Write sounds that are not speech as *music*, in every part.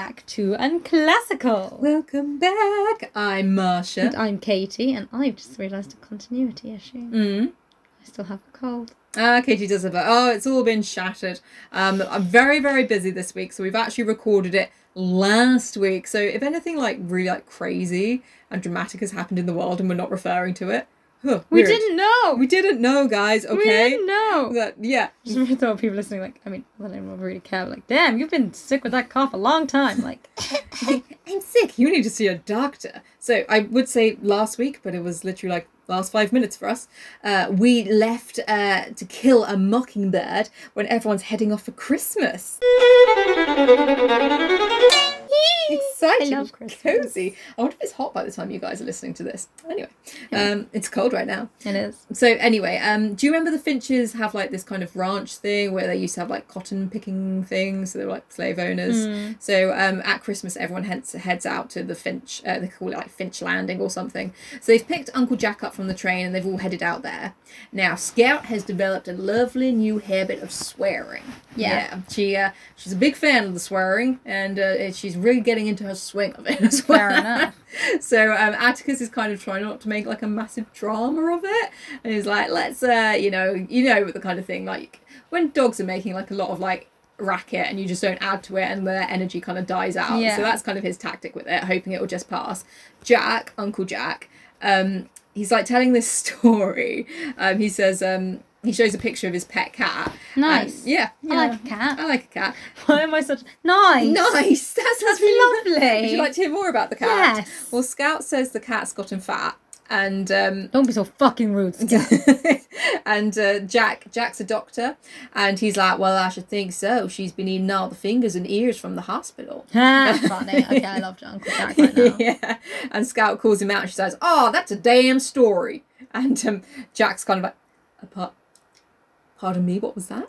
back to Unclassical. Welcome back. I'm And I'm Katie, and I've just realised a continuity issue. Mm. I still have a cold. Ah, Katie does have a. Oh, it's all been shattered. Um, I'm very, very busy this week, so we've actually recorded it last week. So if anything like really like crazy and dramatic has happened in the world and we're not referring to it, huh, We weird. didn't know. We didn't know, guys. Okay. We didn't know. That yeah. Just thought people listening, like, I mean, I don't even really care. Like, damn, you've been sick with that cough a long time. Like, *laughs* I'm sick. You need to see a doctor. So I would say last week, but it was literally like last five minutes for us. Uh, we left uh, to kill a mockingbird when everyone's heading off for Christmas. Exciting, I love Christmas. cozy. I wonder if it's hot by the time you guys are listening to this. Anyway, um, it's cold right now. it is. So anyway, um, do you remember the Finches have like this kind of ranch thing where they used to have like cotton picking things? So they were like slave owners. Hmm. So um, at Christmas, everyone heads heads out to the Finch. Uh, they call it like Finch Landing or something. So they've picked Uncle Jack up from the train and they've all headed out there. Now Scout has developed a lovely new habit of swearing. Yeah. she uh, she's a big fan of the swearing and uh, she's really getting into her swing of it *laughs* as well. Fair enough. *laughs* So um, Atticus is kind of trying not to make like a massive drama of it, and he's like, "Let's, uh, you know, you know the kind of thing like when dogs are making like a lot of like racket and you just don't add to it and their energy kind of dies out. Yeah. So that's kind of his tactic with it, hoping it will just pass. Jack, Uncle Jack, um, he's like telling this *laughs* story. Um, he says um, he shows a picture of his pet cat. and- Nice. yeah, I yeah. like a cat. I like a cat. Why am I such nice? Nice. *laughs* That sounds That's really lovely. Would you like to hear more about the cat? Yes. Well, Scout says the cat's gotten fat, and um, Don't be so fucking rude. *laughs* And uh, Jack Jack's a doctor, and he's like, "Well, I should think so. She's been eating all the fingers and ears from the hospital." *laughs* Ah, Funny. Okay, I love Uncle Jack right now. yeah, and Scout calls him out. and She says, "Oh, that's a damn story." And um, Jack's kind of like, "Apart, pardon me, what was that?"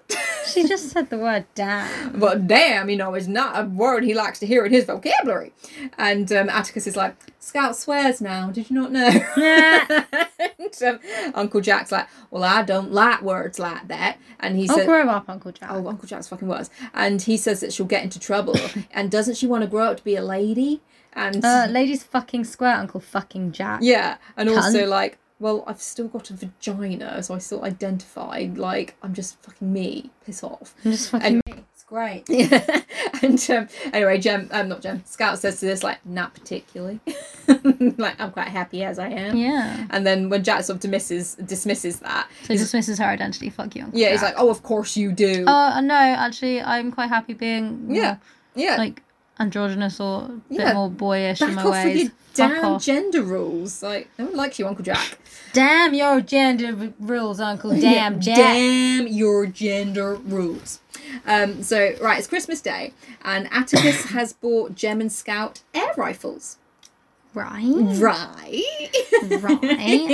She just said the word damn. *laughs* But damn, you know, is not a word he likes to hear in his vocabulary. And um, Atticus is like, Scout swears now. Did you not know? Yeah. *laughs* and, um, Uncle Jack's like, well, I don't like words like that. And he Oh, said, grow up, Uncle Jack. oh, Uncle Jack's fucking words. And he says that she'll get into trouble. *laughs* and doesn't she want to grow up to be a lady? And Uh, ladies fucking square, Uncle fucking Jack. yeah, and also like, well, I've still got a vagina, so I still identify like I'm just fucking me. Piss off. I'm just fucking. And- *laughs* It's great. Yeah. *laughs* and um, anyway, Jem, um, not Jem, Scout says to this, like, not particularly. *laughs* like, I'm quite happy as I am. Yeah. And then when Jack sort of dismisses dismisses that, So he dismisses her identity. Fuck you, Uncle yeah, Jack. he's like, oh, of course you do. Oh no, actually, I'm quite happy being yeah, yeah. like androgynous or a bit more boyish in Back my off with your damn off. gender rules. Like, no one likes you, Uncle Jack. Damn your gender rules, Uncle. *laughs* Damn Yeah, Jack. Damn your gender rules. Um, so, right, it's Christmas Day, and Atticus *coughs* has bought Jem and Scout air rifles. Right. Right. Right.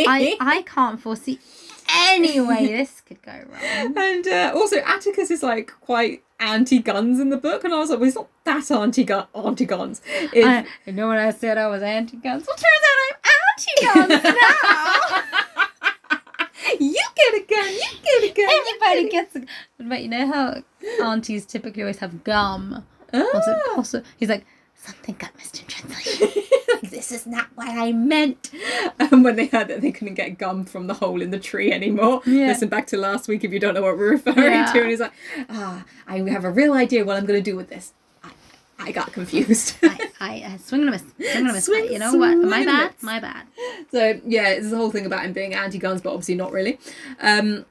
I I *laughs* can't foresee any way *laughs* this could go wrong. And uh, also, Atticus is like quite anti-guns in the book, and I was like, well, he's not that anti-gun, anti-guns. If- I, you know when I said I was anti-guns? Well, turns out I'm anti-guns now. *laughs* you get a gun, you get a gun. you Everybody get gets a But you know how aunties typically always have gum? a- Was it possible? He's like, something got missed in translation. *laughs* this is not what I meant. And when they heard that they couldn't get gum from the hole in the tree anymore, Yeah. listen back to last week if you don't know what we're referring Yeah. to. And he's like, ah, I have a real idea what I'm going to do with this. I, I got confused. I, I, I swing and a miss. Swing and a miss. Swing- you know what? My swing and a bad. My bad. So yeah, it's the whole thing about him being anti-guns, but obviously not really. Um,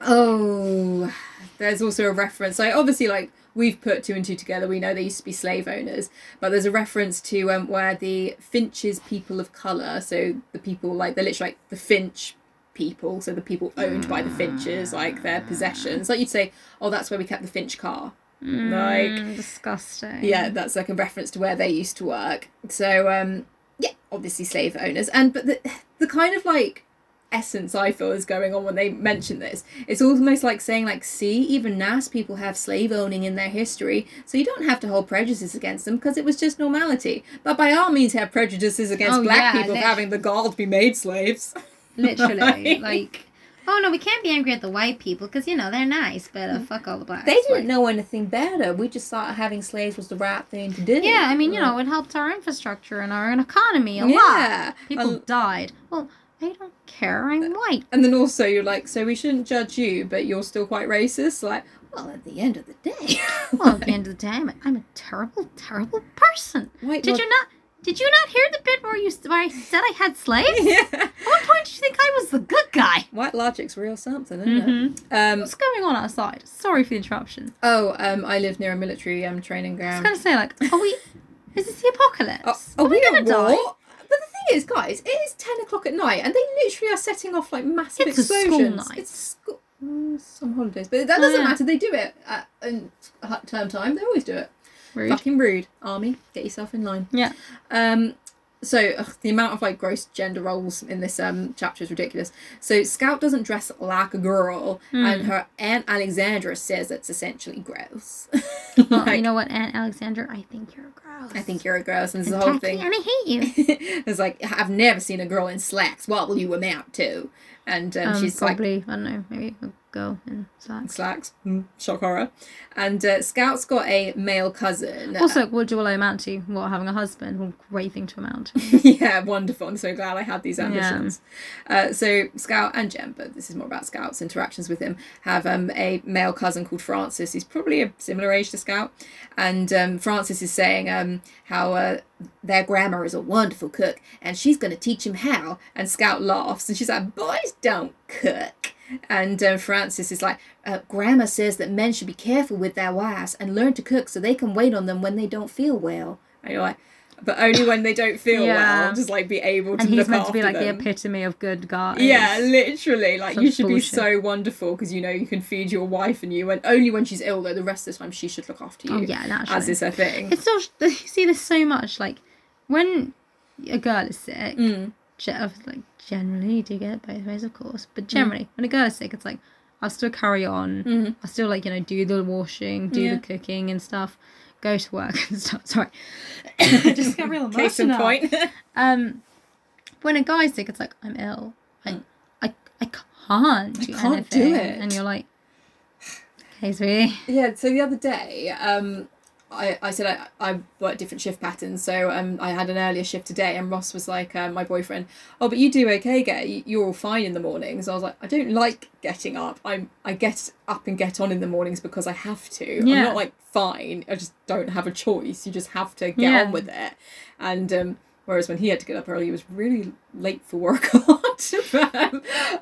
oh, there's also a reference. So obviously, like we've put two and two together, we know they used to be slave owners, but there's a reference to um, where the Finches people of color, so the people like they're literally like the Finch people, so the people owned by the Finches, like their possessions. Like you'd say, oh, that's where we kept the Finch car. Like Mm, disgusting. yeah, that's like a reference to where they used to work. So um yeah, obviously slave owners. And but the the kind of like essence I feel is going on when they mention this. It's almost like saying like, see, even nice people have slave owning in their history, so you don't have to hold prejudices against them because it was just normality. But by all means have prejudices against Oh, black yeah, people lit- having the gall to be made slaves. *laughs* Literally, Right. like Oh no, we can't be angry at the white people because you know they're nice, but uh, fuck all the blacks. Mm. They didn't Like- know anything better. We just thought having slaves was the right thing to do. Yeah, I mean, you know, it helped our infrastructure and our economy a lot. Yeah. People Um, died. Well, I don't care. I'm white. And then also you're like, so we shouldn't judge you, but you're still quite racist. Like, well, at the end of the day, *laughs* Well, at the end of the *laughs* day, I'm a, I'm a terrible, terrible person. White Did you not? Did you not hear the bit where you where I said I had slaves? *laughs* yeah. At what point did you think I was the good guy? White logic's real something, isn't Mhm. it? Um, What's going on outside? Sorry for the interruption. oh, um, I live near a military um training ground. I was gonna say like, are we? Is this the apocalypse? Oh, are we gonna at war? But the thing is, guys, it is ten o'clock at night, and they literally are setting off like massive It's a school explosions. night. It's school. Mm, some holidays, but that doesn't yeah. matter. They do it at in term time. They always do it. Rude. Fucking rude, army. Get yourself in line. Yeah. Um. So ugh, the amount of like gross gender roles in this um chapter is ridiculous. So Scout doesn't dress like a girl, Hmm. and her aunt Alexandra says it's essentially gross. *laughs* Well, you know what, Aunt Alexandra, I think you're a gross. I think you're a gross, and this whole thing. and I hate you. *laughs* it's like I've never seen a girl in slacks. What will you amount to? And um, Um, she's like probably I don't know, maybe girl in slacks. slacks, mm, shock horror. And uh, Scout's got a male cousin. Also, what do I amount to? What having a husband? What a great thing to amount to. *laughs* yeah, wonderful. I'm so glad I had these ambitions. Uh, so Scout and Jem, but this is more about Scout's interactions with him, have um, a male cousin called Francis. He's probably a similar age to Scout, and um, Francis is saying um, how uh, their grandma is a wonderful cook, and she's going to teach him how. And Scout laughs, and she's like, "Boys don't cook." And um, Francis is like, uh, Grandma says that men should be careful with their wives and learn to cook so they can wait on them when they don't feel well. And you're like, but only when they don't feel Yeah. well, just like be able to And he's meant to be like the epitome of good guys. Yeah, literally. Like you should bullshit. be so wonderful because you know you can feed your wife and you, and only when she's ill though. The rest of the time she should look after you. Oh yeah, naturally. as is her thing. It's so you *laughs* see this so much. Like when a girl is sick, Mm. Like generally you do get it both ways, of course. Mm. But generally, when a girl is sick, it's like I'll still carry on. Mhm. I'll still like you know do the washing, do Yeah. the cooking and stuff, go to work and *laughs* stuff. Sorry, I *laughs* just *laughs* got real Case in point. Um, when a guy's sick, it's like I'm ill. I, I, I can't do Mm. can't do it. And you're like, okay, sweetie. Yeah, so the other day, um, I, I said I, I work different shift patterns, so um, I had an earlier shift today, and Ross was like, um, my boyfriend, oh, but you do okay, Get you're all fine in the mornings. I was like, I don't like getting up. I'm I get up and get on in the mornings because I have to. I'm not like fine. I just don't have a choice. You just have to get Yeah. on with it. And um, whereas when he had to get up early, he was really late for work *laughs* a lot.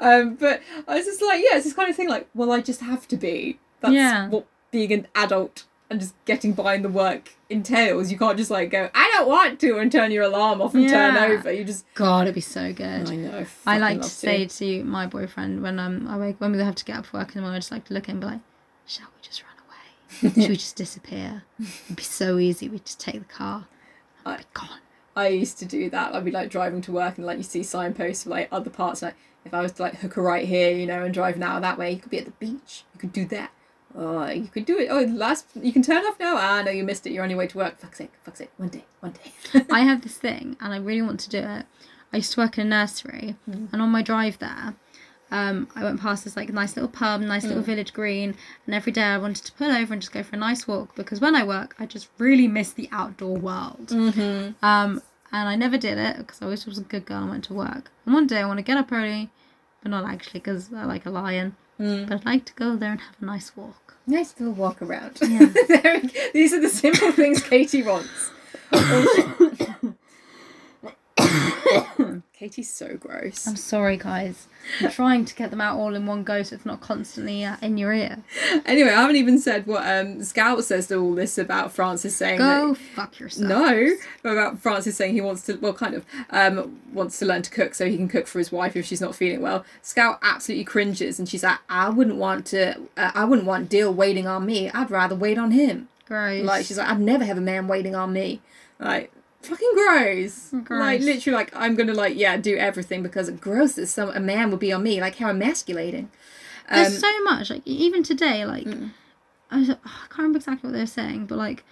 um, but I was just like, yeah, it's this kind of thing. Like, well, I just have to be. That's Yeah. what being an adult and just getting by in the work entails. You can't just like go, I don't want to, and turn your alarm off and turn over. You just. God, it'd be so good. I know. I fucking like to say to my boyfriend when um I wake, when we have to get up for work in the morning, I just like to look at him and be like, "Shall we just run away? *laughs* Should we just disappear? It'd be so easy. We just take the car. I- I'd be gone." I used to do that. I'd be like driving to work and like you see signposts for like other parts. Like if I was to like hook a right here, you know, and drive now that way, you could be at the beach. You could do that. Oh, you could do it. Oh, last you can turn off now. Ah, no, you missed it. You're on your way to work. Fuck's sake. Fuck's sake. One day. One day. *laughs* I have *laughs* this thing, and I really want to do it. I used to work in a nursery, and on my drive there, um, I went past this like nice little pub, nice little village green, and every day I wanted to pull over and just go for a nice walk because when I work, I just really miss the outdoor world. mm-hmm. Um, and I never did it because I always was a good girl and went to work. And one day I want to get up early, but not actually because I like a lion. Mm. But I'd like to go there and have a nice walk. Nice little walk around. Yeah. There- These are the simple things Katie wants. Katie's so gross. I'm sorry, guys. I'm *laughs* trying to get them out all in one go so it's not constantly uh, in your ear. Anyway, I haven't even said what um, Scout says to all this about Francis saying Go that. fuck yourself. No, about Francis saying he wants to, well, kind of, um, wants to learn to cook so he can cook for his wife if she's not feeling well. Scout absolutely cringes and she's like, I wouldn't want to, uh, I wouldn't want Dill waiting on me. I'd rather wait on him. Gross. Like, she's like, I'd never have a man waiting on me. Like, fucking gross. Gross. Like, literally, like, I'm gonna, like, yeah, do everything because gross that some, a man would be on me. Like, how emasculating. Um, There's so much. Like even today, like Mm. I, was, oh, I can't remember exactly what they were saying, but like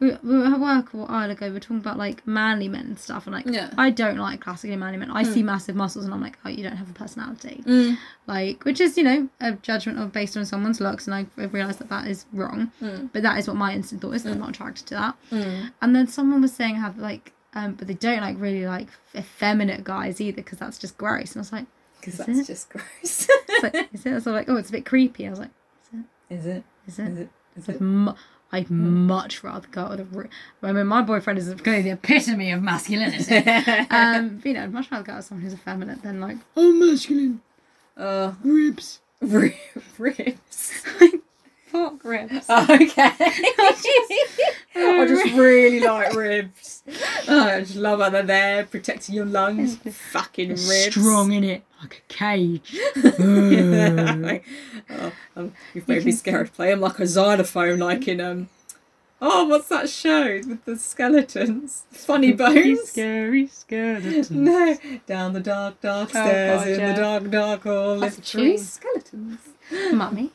we, we were at work a while ago. We were talking about like manly men and stuff, and like Yeah. I don't like classically manly men. I see massive muscles, and I'm like, oh, you don't have a personality. Mm. Like, which is you know a judgment of based on someone's looks, and I realised that that is wrong. Mm. But that is what my instant thought is. and I'm not attracted to that. Mm. And then someone was saying how like, um, but they don't like really like effeminate guys either because that's just gross. And I was like, Because that's it? just gross. like is it? I was like, oh, it's a bit creepy. I was like, is it? is it? Is it? Is I'd, it? I'd much rather go out with a. I mean, my boyfriend is clearly the epitome of masculinity. *laughs* um, but, you know, I'd much rather go out with someone who's effeminate than like, I'm masculine, uh, ribs, *laughs* ri- ribs. *laughs* fuck ribs. okay. I just really like ribs. Oh, I just love how they're there protecting your lungs. Fucking ribs. Strong in it, like a cage. *laughs* oh, um, you've made me scared. Play him like a xylophone, like in um. Oh, what's that show with the skeletons? Funny *laughs* bones. scary skeletons. No, down the dark, dark Oh, stairs in yeah. the dark, dark hall live three skeletons. Mummy.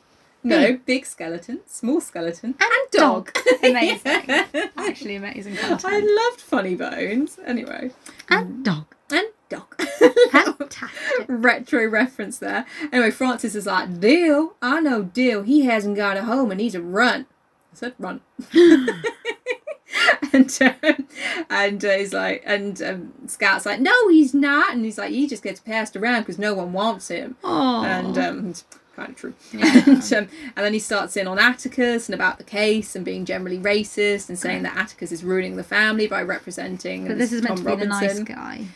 No, big skeleton, small skeleton, and, dog. dog. Amazing. *laughs* Actually, amazing content. I loved Funny Bones. Anyway, and dog. And dog. *laughs* Retro reference there. Anyway, Francis is like, Deal, I know Deal. He hasn't got a home and he's a run. I said run. *laughs* and um, and uh, he's like, and um, Scout's like, no, he's not. And he's like, he just gets passed around because no one wants him. Oh. And um, it's kind of true. Yeah. *laughs* and, um, and then he starts in on Atticus and about the case and being generally racist and saying that Atticus is ruining the family by representing. but this is meant Tom to be the nice guy.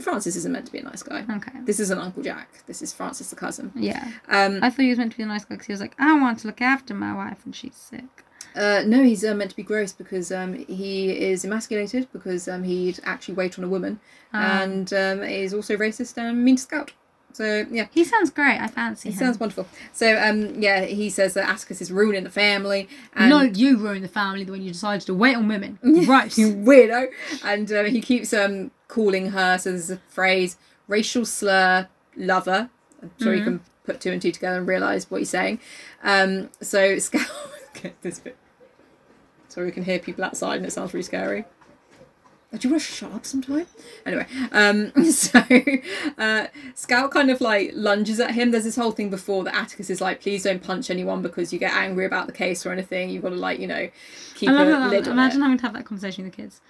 Francis isn't meant to be a nice guy. Okay. This isn't Uncle Jack. This is Francis the cousin. Yeah. Um, I thought he was meant to be a nice guy because he was like, I want to look after my wife and she's sick. uh, no, he's uh, meant to be gross because um, he is emasculated because um, he'd actually wait on a woman Ah. and um, is also racist and mean to Scout. So yeah, He sounds great. I fancy he him. sounds wonderful. So um, yeah, he says that Atticus is ruining the family. And no, you ruined the family when you decided to wait on women. right, *laughs* you weirdo. And uh, he keeps um calling her. So there's a phrase: racial slur lover. I'm sure you can put two and two together and realize what he's saying. Um, so *laughs* Scout, *laughs* get this bit. Sorry, we can hear people outside, and it sounds really scary. Do you want to shut up sometime? Anyway, um, *laughs* so uh, Scout kind of like lunges at him. There's this whole thing before that Atticus is like, please don't punch anyone because you get angry about the case or anything. You've got to like, you know, keep I love a that. lid on Imagine it. having to have that conversation with the kids.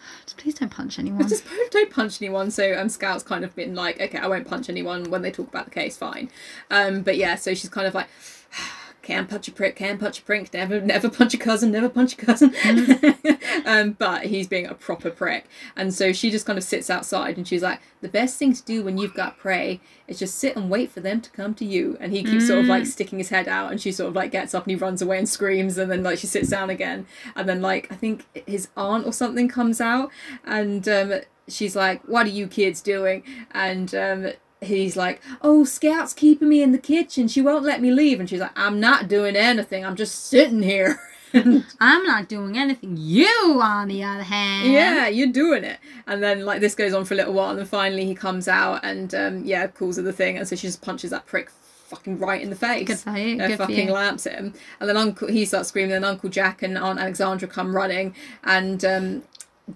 *sighs* Just please don't punch anyone. Just don't punch anyone. So um, Scout's kind of been like, okay, I won't punch anyone when they talk about the case, fine. Um, but yeah, so she's kind of like, *sighs* can punch a prick, can punch a prick, never, never punch a cousin, never punch a cousin. *laughs* um, but he's being a proper prick, and so she just kind of sits outside, and she's like, the best thing to do when you've got prey is just sit and wait for them to come to you. And he keeps sort of like sticking his head out, and she sort of like gets up and he runs away and screams, and then like she sits down again, and then like I think his aunt or something comes out, and um, she's like, "What are you kids doing?" And um, he's like, "Oh, Scout's keeping me in the kitchen. She won't let me leave." And she's like, "I'm not doing anything. I'm just sitting here." *laughs* I'm not doing anything. You, on the other hand. yeah, you're doing it. And then like this goes on for a little while, and then finally he comes out and um, yeah, calls her the thing, and so she just punches that prick fucking right in the face. Good for you. Uh, Good for fucking you. lamps him, and then Uncle he starts screaming. And then Uncle Jack and Aunt Alexandra come running, and um,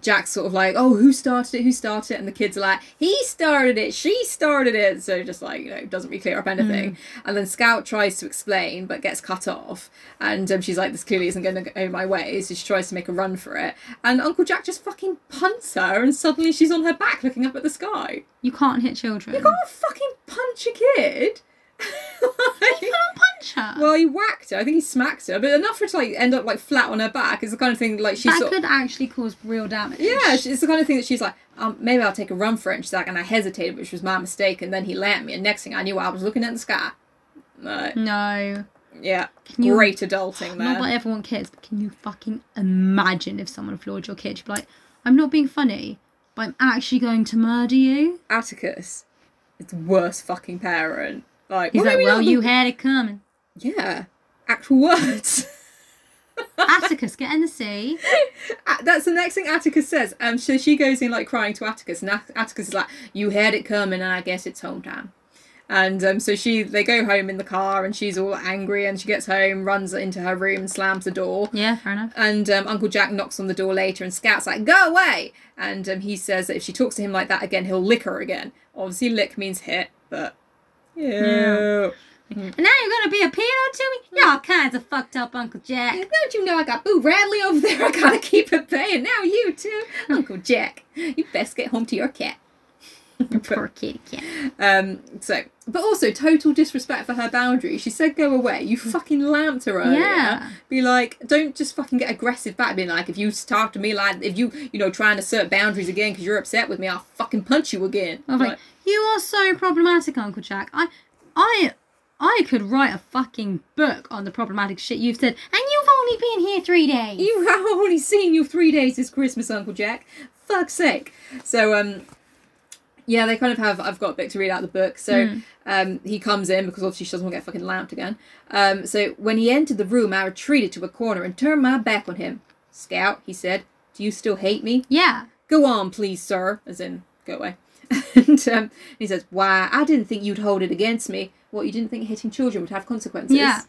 Jack's sort of like, "Oh, who started it? Who started it?" And the kids are like, "He started it. She started it." So just like you know, doesn't really clear up anything. Mm. And then Scout tries to explain, but gets cut off. And um, she's like, "This clearly isn't going to go my way." So she tries to make a run for it, and Uncle Jack just fucking punts her, and suddenly she's on her back looking up at the sky. You can't hit children. You can't fucking punch a kid. Like- You can't punch her. well, he whacked her. I think he smacked her, but enough for her to like end up like flat on her back. is the kind of thing like she that sort. could actually cause real damage. Yeah, it's the kind of thing that she's like, um, maybe I'll take a run for it. And she's like, and I hesitated, which was my mistake. And then he lamped me, and next thing I knew, I was looking at the sky. Right. No. Yeah, Can you- great adulting *sighs* Not that I there. ever want kids, but can you fucking imagine if someone floored your kid? You'd be like, I'm not being funny, but I'm actually going to murder you. Atticus, it's the worst fucking parent. Like, He's well, like, well, the- you had it coming. Yeah, actual words. *laughs* Atticus, get in the sea. That's the next thing Atticus says. Um, so she goes in like crying to Atticus, and Atticus is like, "You heard it coming, and I guess it's home time." And um, so she, they go home in the car, and she's all angry, and she gets home, runs into her room, and slams the door. Yeah, fair enough. And um, Uncle Jack knocks on the door later, and Scout's like, "Go away!" And um, he says that if she talks to him like that again, he'll lick her again. Obviously, lick means hit, but yeah. And now you're gonna be a peanut to me? Mm. You're all kinds of fucked up, Uncle Jack. Don't you know I got Boo Radley over there? I gotta keep it paying. Now you too, Uncle Jack. You best get home to your cat. *laughs* Poor kitty cat. Um, so, but also total disrespect for her boundaries. She said go away. You fucking lamped her earlier. Yeah. Be like, don't just fucking get aggressive back. Being like, if you talk to me like, if you, you know, trying to assert boundaries again because you're upset with me, I'll fucking punch you again. I was like, you are so problematic, Uncle Jack. I, I, I could write a fucking book on the problematic shit you've said, and you've only been here three days. you have only seen you three days this Christmas, Uncle Jack. Fuck's sake. So, um, yeah, they kind of have. I've got a bit to read out the book. So, Hmm. um, he comes in because obviously she doesn't want to get fucking lamped again. Um, so when he entered the room, I retreated to a corner and turned my back on him. Scout, he said, "Do you still hate me? Yeah. Go on, please, sir." As in, go away. *laughs* and um, he says, "Why? I didn't think you'd hold it against me. What? You didn't think hitting children would have consequences? Yeah.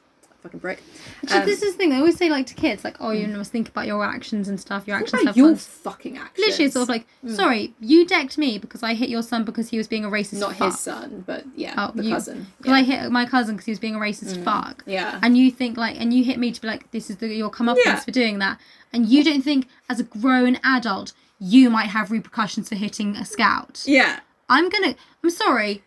Fucking prick." So Um, this is the thing they always say, like to kids, like, oh, you mm. must think about your actions and stuff. Your actions have your cons- fucking actions? Literally, it's sort of like, mm. sorry, you decked me because I hit your son because he was being a racist. not fuck. his son, but yeah, Oh, the you- cousin. Because I hit my cousin because he was being a racist mm. fuck. Yeah. And you think like, and you hit me to be like, this is the, your comeuppance Yeah. for doing that, and you don't think as a grown adult you might have repercussions for hitting a scout. Yeah. I'm gonna. I'm sorry.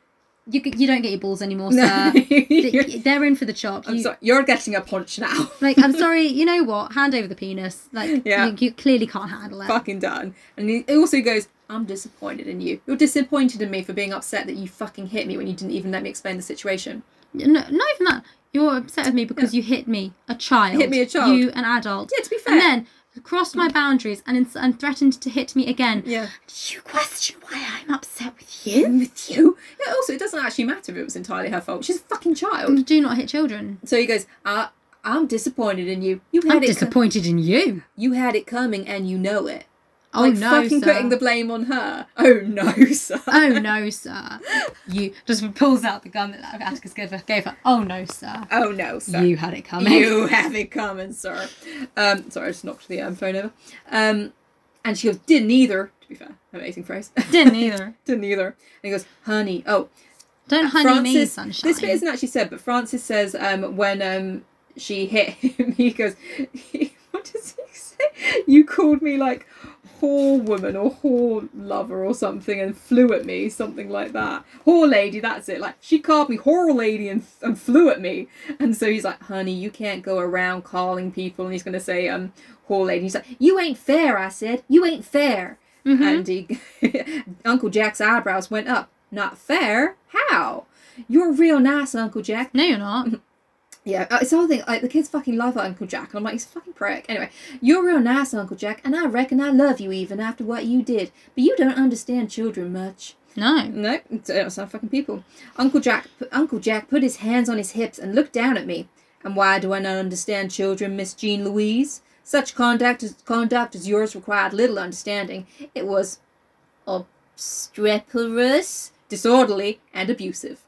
You you don't get your balls anymore, sir. *laughs* They're in for the chop. I'm You- sorry. You're getting a punch now. *laughs* Like, I'm *laughs* sorry. You know what? Hand over the penis. Like, Yeah. you, you clearly can't handle it. fucking done. And he also goes, I'm disappointed in you. You're disappointed in me for being upset that you fucking hit me when you didn't even let me explain the situation. No, not even that. You're upset with me because you hit me, a child. Hit me, a child. You, an adult. Yeah, to be fair. And then crossed my boundaries and ins- and threatened to hit me again. Yeah. You question why I'm upset with you? With you. Yeah, also, it doesn't actually matter if it was entirely her fault. She's a fucking child. Do not hit children. So he goes, uh, I'm disappointed in you. You had I'm it. disappointed in you. you had it coming, and you know it. Oh like no, fucking sir. putting the blame on her. *laughs* Oh no, sir. Oh *laughs* no, sir. You just pulls out the gun that Atticus gave her. Gave her. Oh no, sir. Oh no, sir. You had it coming. You have it coming, sir. Um, sorry, I just knocked the um, phone over. Um, and she goes, didn't either. To be fair, amazing phrase. *laughs* Didn't either. didn't either. And he goes, honey. Oh, Don't honey me, Francis. sunshine. This bit isn't actually said, but Francis says um, when um, she hit him, he goes, what does he say? You called me like whore woman or whore lover or something and flew at me, something like that. Whore lady, that's it. Like she called me whore lady and, and flew at me. And so he's like, honey, you can't go around calling people. And he's going to say, um, whore lady. He's like, you ain't fair, I said. You ain't fair. Mhm. And he, *laughs* Uncle Jack's eyebrows went up. Not fair? How? You're real nice, Uncle Jack. No, you're not. *laughs* Yeah, uh, it's the whole thing. Like the kids fucking love Uncle Jack, and I'm like, he's a fucking prick. Anyway, you're real nice, Uncle Jack, and I reckon I love you even after what you did. But you don't understand children much. No. No, it's, it's not fucking people. Uncle Jack, Uncle Jack put his hands on his hips and looked down at me. And why do I not understand children, Miss Jean Louise? Such conduct as conduct as yours required little understanding. It was obstreperous, disorderly, and abusive.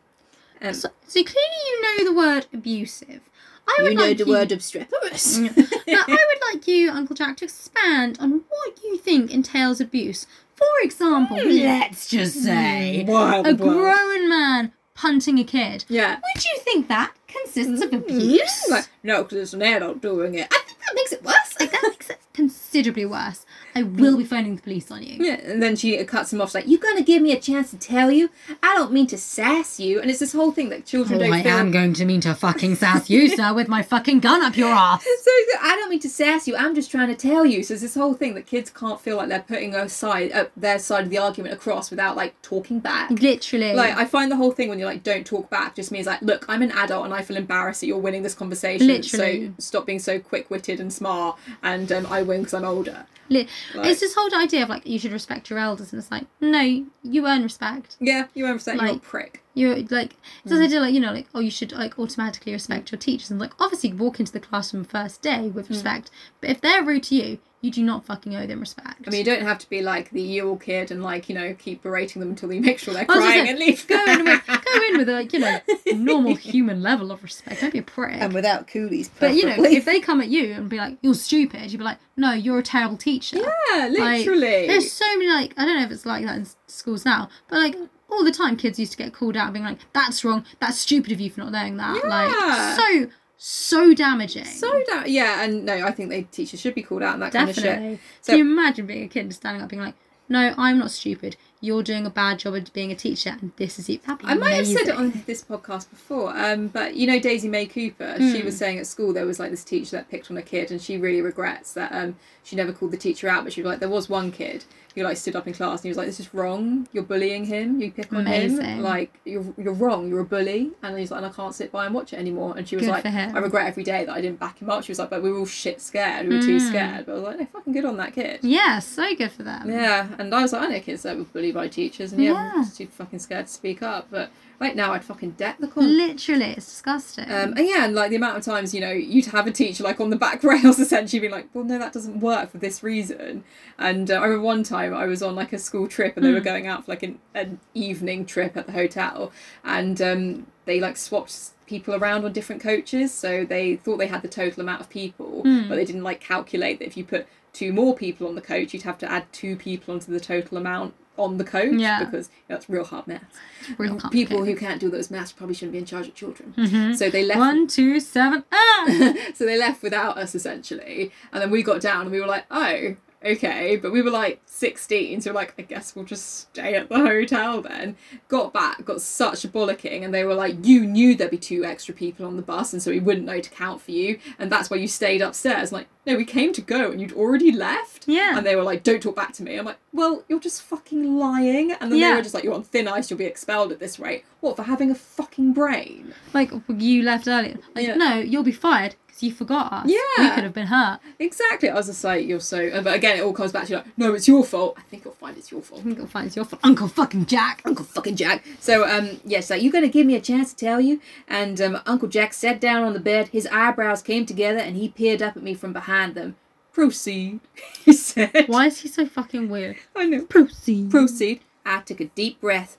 Um, So, so clearly you know the word abusive. I would you know like the you, word obstreperous. *laughs* now, I would like you, Uncle Jack, to expand on what you think entails abuse. For example, hmm, let's just say Wild a world. grown man punting a kid. Yeah. Would you think that consists of hmm, abuse? Like, no, because it's an adult doing it. I think that makes it worse. Like, that makes it considerably worse. I will be phoning the police on you. Yeah, and then she cuts him off. She's like, You're gonna give me a chance to tell you? I don't mean to sass you." And it's this whole thing that children Oh, don't feel. I feel. am going to mean to fucking sass you, sir, with my fucking gun up your ass. *laughs* So I don't mean to sass you. I'm just trying to tell you. So it's this whole thing that kids can't feel like they're putting a side, uh, their side of the argument across without like talking back. Literally. Like I find the whole thing when you're like don't talk back just means like, look, I'm an adult and I feel embarrassed that you're winning this conversation. Literally. So stop being so quick-witted and smart, and um, I win because I'm older. Li- Like- it's this whole idea of like you should respect your elders, and it's like no, you earn respect. Yeah, you understand. you're a prick. You're like it's Mm. this idea like you know like oh you should like automatically respect your teachers and like obviously walk into the classroom first day Mm. with respect, but if they're rude to you, you do not fucking owe them respect. I mean, you don't have to be like the Yule kid and like you know keep berating them until you make sure they're I was gonna crying and leave. go in with go in with a like, you know *laughs* normal human level of respect. Don't be a prick. and without coolies. but you know, if they come at you and be like, "You're stupid," you'd be like, "No, you're a terrible teacher." yeah, Like, literally. There's so many like I don't know if it's like that in schools now, but like all the time kids used to get called out and being like, "That's wrong. That's stupid of you for not knowing that." Yeah. Like so so damaging. so da- yeah, and no, I think they teachers should be called out on that kind of shit. definitely. So- Can you imagine being a kid and standing up being like, "No, I'm not stupid. You're doing a bad job of being a teacher, and this is it." I might have said it on this podcast before, um, but you know Daisy May Cooper. Hmm. She was saying at school there was like this teacher that picked on a kid, and she really regrets that um, she never called the teacher out. But she was like, there was one kid who like stood up in class and he was like, "This is wrong. You're bullying him. You pick on Amazing. him. Like you're you're wrong. You're a bully." And he's like, "And I can't sit by and watch it anymore." And she was Good like, "I regret every day that I didn't back him up." She was like, "But we were all shit scared. We were too Mm. scared." But I was like, "No, fucking good on that kid." Yeah, so good for them. Yeah, and I was like, I know kids that were bullied by teachers, and yeah, Yeah. I'm just too fucking scared to speak up. But right now, I'd fucking deck the con. Literally, it's disgusting. Um, and yeah, and like the amount of times you know you'd have a teacher like on the back *laughs* rails essentially being like, well, no, that doesn't work for this reason. And uh, I remember one time I was on like a school trip and they were Mm. going out for like an, an evening trip at the hotel, and um, they like swapped people around on different coaches, so they thought they had the total amount of people, Mm. but they didn't like calculate that if you put two more people on the coach, you'd have to add two people onto the total amount on the coach Yeah. because you know, that's real hard math. Real People who can't do those maths probably shouldn't be in charge of children. Mhm. So they left. One, two, seven. Ah! *laughs* so they left without us essentially, and then we got down and we were like, oh, okay, but we were like 16, so we're like, I guess we'll just stay at the hotel then. Got back, got such a bollocking, and they were like, you knew there'd be two extra people on the bus, and so we wouldn't know to count for you, and that's why you stayed upstairs. like, no, we came to go, and you'd already left. Yeah. And they were like, don't talk back to me. I'm like, well, you're just fucking lying. And then Yeah. they were just like, you're on thin ice, you'll be expelled at this rate. What, for having a fucking brain? Like you left earlier. Like Yeah. no, you'll be fired you forgot us. Yeah. We could have been hurt. Exactly. I was just like, you're so. uh, But again, it all comes back to you like, no, it's your fault. I think you'll find it's your fault. I think you'll find it's your fault. Uncle fucking Jack. Uncle fucking Jack. So, um, yes, like, you're gonna give me a chance to tell you? And um, Uncle Jack sat down on the bed. His eyebrows came together, and he peered up at me from behind them. Proceed, *laughs* he said. Why is he so fucking weird? I know. Proceed. Proceed. I took a deep breath.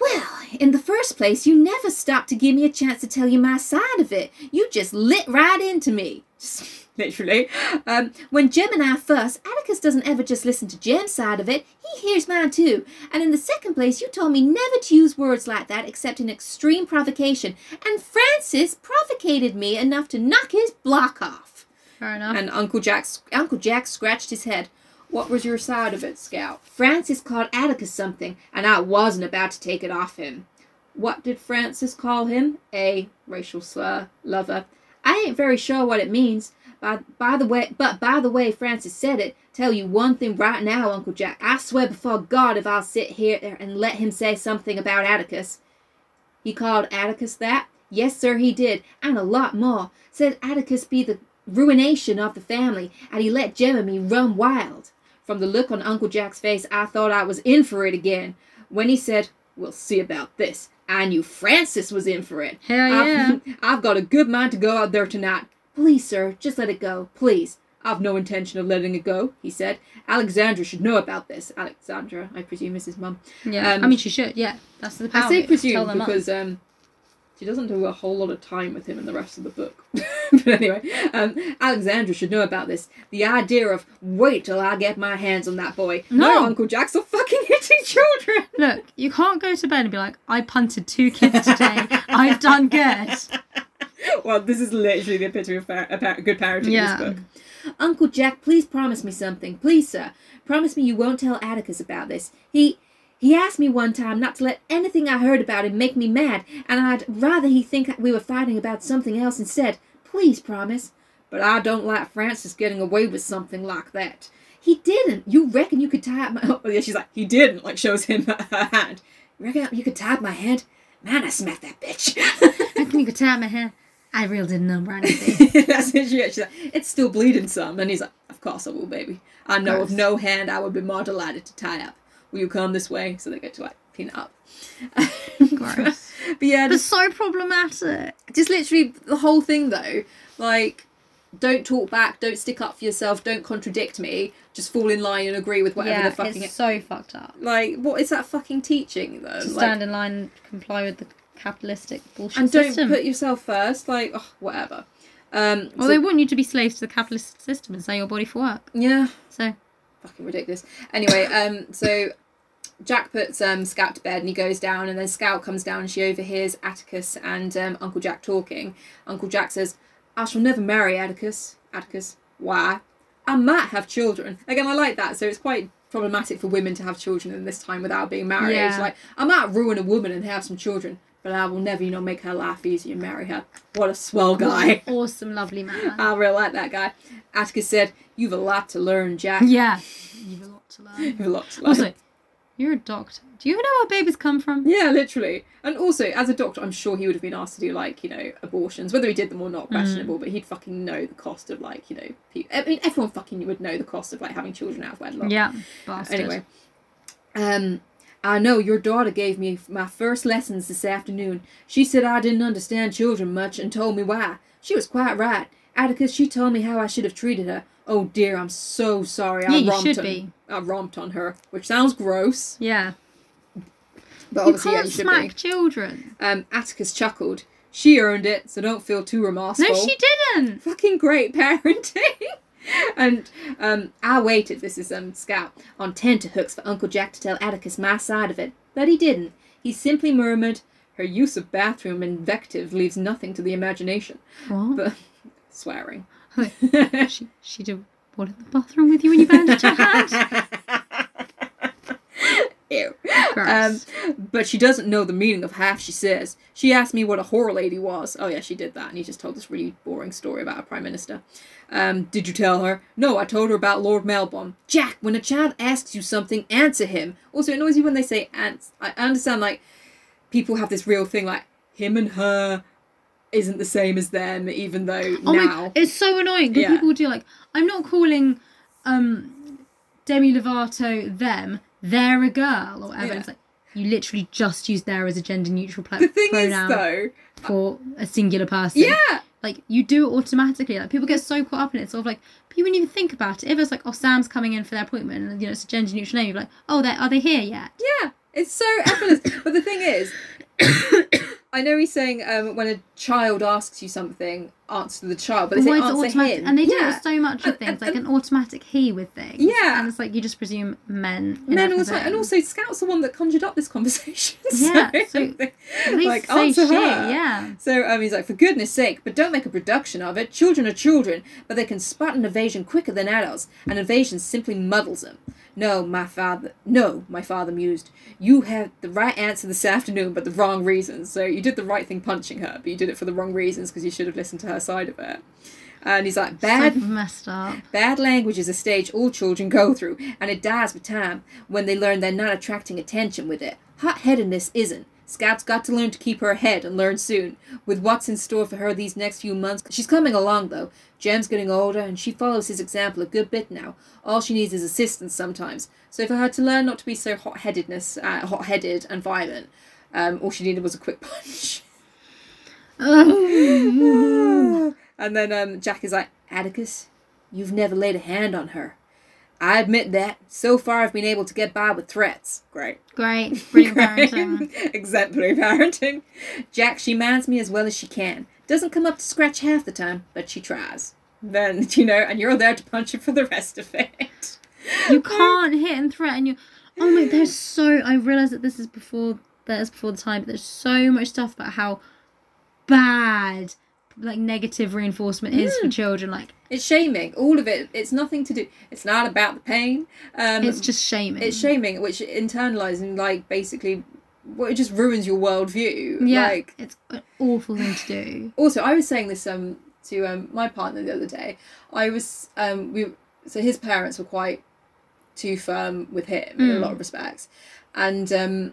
Well, in the first place, you never stopped to give me a chance to tell you my side of it. You just lit right into me. *laughs* Literally. Um, when Jem and I fuss, Atticus doesn't ever just listen to Jem's side of it. He hears mine too. And in the second place, you told me never to use words like that except in extreme provocation. And Francis provocated me enough to knock his block off. Fair enough. And Uncle Jack, Uncle Jack scratched his head. What was your side of it, Scout? Francis called Atticus something, and I wasn't about to take it off him. What did Francis call him? A racial slur, lover. I ain't very sure what it means. By, by the way, but by the way Francis said it, tell you one thing right now, Uncle Jack. I swear before God if I'll sit here and let him say something about Atticus. He called Atticus that? Yes, sir, he did, and a lot more. Said Atticus be the ruination of the family, and he let Jeremy run wild. From the look on Uncle Jack's face, I thought I was in for it again. When he said, We'll see about this, I knew Francis was in for it. Hell yeah. I've, *laughs* I've got a good mind to go out there tonight. Please, sir, just let it go. Please. I've no intention of letting it go, he said. Alexandra should know about this. Alexandra, I presume, is his mum. yeah. um, I mean, she should. Yeah. That's the power. I say presume because um, she doesn't do a whole lot of time with him in the rest of the book. *laughs* but anyway, um, Alexandra should know about this. The idea of wait till I get my hands on that boy. No. Uncle Jack's are fucking hitting children. *laughs* Look, you can't go to bed and be like, I punted two kids today. I've done good. *laughs* well, this is literally the epitome of par- a par- good parenting Yeah. in this book. Uncle Jack, please promise me something. Please, sir. Promise me you won't tell Atticus about this. He he asked me one time not to let anything I heard about him make me mad, and I'd rather he think we were fighting about something else instead. Please promise. But I don't like Francis getting away with something like that. He didn't. You reckon you could tie up my *laughs* Oh yeah, she's like, he didn't, like shows him *laughs* her hand. You reckon you could tie up my hand? Man, I smacked that bitch. *laughs* I think you could tap my hand. I really didn't know anything. That's it. She, she's like, it's still bleeding some. And he's like, of course I will, baby. I know of course. no hand I would be more delighted to tie up. Will you come this way? So they go to like clean it up. *laughs* Gross. *laughs* but yeah, just, so problematic. just literally the whole thing though. Like, don't talk back, don't stick up for yourself, don't contradict me. Just fall in line and agree with whatever yeah, the fucking it's so fucked up. like. What is that fucking teaching? To Like, stand in line and comply with the capitalistic bullshit and don't system. put yourself first. Like oh, whatever. Um, well, so- they want you to be slaves to the capitalist system and sell your body for work. yeah, So fucking ridiculous. Anyway, um, so Jack puts um Scout to bed and he goes down, and then Scout comes down and she overhears Atticus and um, Uncle Jack talking. Uncle Jack says, "I shall never marry Atticus." Atticus, why? I might have children. Again, I like that. So it's quite problematic for women to have children in this time without being married. Yeah. Like, I might ruin a woman and have some children, but I will never, you know, make her life easy and marry her. What a swell guy. *laughs* awesome, lovely man. I really like that guy. Atticus said, "You've a lot to learn, Jack. yeah, *laughs* you've a lot to learn. You've a lot to learn." Also, you're a doctor. Do you know where babies come from? Yeah, literally. And also, as a doctor, I'm sure he would have been asked to do like you know abortions, whether he did them or not, questionable. But he'd fucking know the cost of like you know. Pe- I mean, everyone fucking would know the cost of like having children out of wedlock. Yeah, bastard. Anyway, um, I know your daughter gave me my first lessons this afternoon. She said I didn't understand children much and told me why. She was quite right. Atticus, she told me how I should have treated her. Oh dear, I'm so sorry. I Yeah, you romped should on, be. I romped on her, which sounds gross, Yeah, but you obviously yeah, can't you should smack be. children. Um, Atticus chuckled. She earned it, so don't feel too remorseful. No, she didn't. Fucking great parenting. *laughs* and um, I waited, this is um, Scout, on tenterhooks for Uncle Jack to tell Atticus my side of it. But he didn't. He simply murmured, Her use of bathroom invective leaves nothing to the imagination. What? But swearing. *laughs* she she did what in the bathroom with you when you bandaged your hand? *laughs* Ew. Um, but she doesn't know the meaning of half she says. She asked me what a horror lady was. Oh yeah, she did that, and he just told this really boring story about a prime minister. Um, did you tell her? No, I told her about Lord Melbourne. Jack, when a child asks you something, answer him. Also, it annoys you when they say ants. I understand like people have this real thing like him and her isn't the same as them, even though Oh now. my! It's so annoying because Yeah. people do like. I'm not calling um Demi Lovato them. They're a girl or whatever. Yeah. It's like you literally just use there as a gender neutral pla- the thing pronoun is though, for a singular person. yeah, Like you do it automatically. Like people get so caught up in it. Sort of like you wouldn't even think about it. If it's like, oh, Sam's coming in for their appointment, and you know it's a gender neutral name, you're like, oh, they are they here yet? Yeah, it's so effortless. but the thing is, *coughs* *coughs* *coughs* I know he's saying um, when a child asks you something, answer the child, but they say Why answer automatic? him. And they do yeah. it with so much of things, and- like an automatic he with things. Yeah. and it's like you just presume men. Men all the time, and also Scout's the one that conjured up this conversation. *laughs* Yeah, so, so At least like say answer shit, her. yeah. So um, he's like, for goodness sake, but don't make a production of it. Children are children, but they can spot an evasion quicker than adults, and evasion simply muddles them. No, my father. No, my father mused. You had the right answer this afternoon, but the wrong reasons. So you did the right thing punching her, but you did it for the wrong reasons because you should have listened to her side of it. And he's like, bad, so messed up. Bad language is a stage all children go through, and it dies with time when they learn they're not attracting attention with it. Hot headedness isn't. Scout's got to learn to keep her head and learn soon. With what's in store for her these next few months, she's coming along though. Jem's getting older, and she follows his example a good bit now. All she needs is assistance sometimes. So for her to learn not to be so hot headedness, uh, hot headed and violent, um, all she needed was a quick *laughs* punch. *laughs* And then um, Jack is like, Atticus, you've never laid a hand on her. I admit that. So far, I've been able to get by with threats. Great. Great, *laughs* parenting. *laughs* Exemplary parenting. Jack, she mans me as well as she can. Doesn't come up to scratch half the time, but she tries. Then, *laughs* you know, and you're there to punch her for the rest of it. You can't hit and threaten you. Oh my, there's *sighs* so. I realize that this is before. That is before the time, but there's so much stuff about how bad, like negative reinforcement is Mm. for children. Like It's shaming. All of it. It's nothing to do. It's not about the pain. Um, it's just shaming. it's shaming, which internalizing, like, basically, well, it just ruins your worldview. Yeah, Like, it's an awful thing to do. also i was saying this um to um my partner the other day i was um we so his parents were quite too firm with him in a Mm. lot of respects and um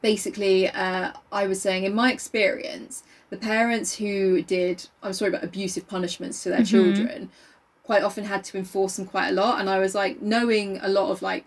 basically uh i was saying in my experience the parents who did i'm sorry about abusive punishments to their Mhm. children quite often had to enforce them quite a lot and i was like knowing a lot of like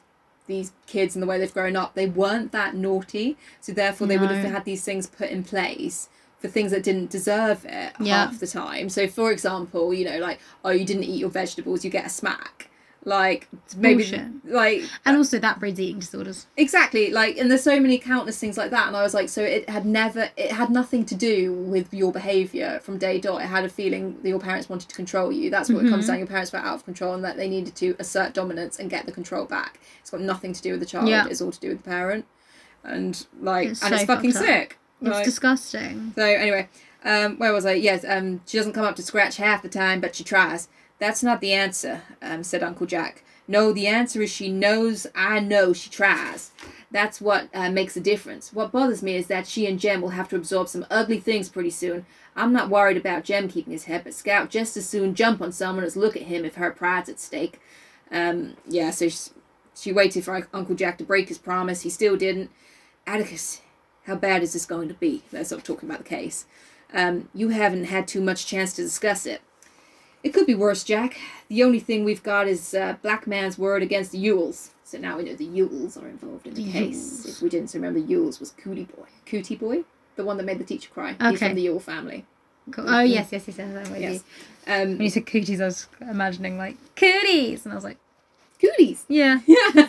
these kids and the way they've grown up they weren't that naughty so therefore they would have had these things put in place for things that didn't deserve it Yeah. half the time. So, for example, you know, like, oh, you didn't eat your vegetables, you get a smack. Like, maybe, bullshit. like, And also that breeds eating disorders. exactly, like, and there's so many countless things like that. And I was like, so it had never, it had nothing to do with your behaviour from day dot. It had a feeling that your parents wanted to control you. That's what it comes Mhm. down. Your parents were out of control and that they needed to assert dominance and get the control back. It's got nothing to do with the child. Yeah. It's all to do with the parent. And, like, It's and so it's fucking sick. It's Like- disgusting. so anyway, um, where was I? Yes, um, she doesn't come up to scratch half the time, but she tries. That's not the answer, um, said Uncle Jack. No, the answer is she knows I know she tries. That's what uh, makes a difference. What bothers me is that she and Jem will have to absorb some ugly things pretty soon. I'm not worried about Jem keeping his head, but Scout just as soon jump on someone as look at him if her pride's at stake. Um, yeah, so she, waited for Uncle Jack to break his promise. He still didn't. Atticus, how bad is this going to be? Sort of talking about the case. Um, you haven't had too much chance to discuss it. It could be worse, Jack. The only thing we've got is uh, Black Man's word against the Ewells. So now we know the Ewells are involved in the The case. Ewells. If we didn't remember, Ewells was Cootie Boy. Cootie Boy? The one that made the teacher cry. He's from the Ewell family. Cool. Oh yes, yes, yes, yes. Yes. Um, When you said cooties, I was imagining like cooties, and I was like, Cooties! yeah. *laughs* Yeah. *laughs*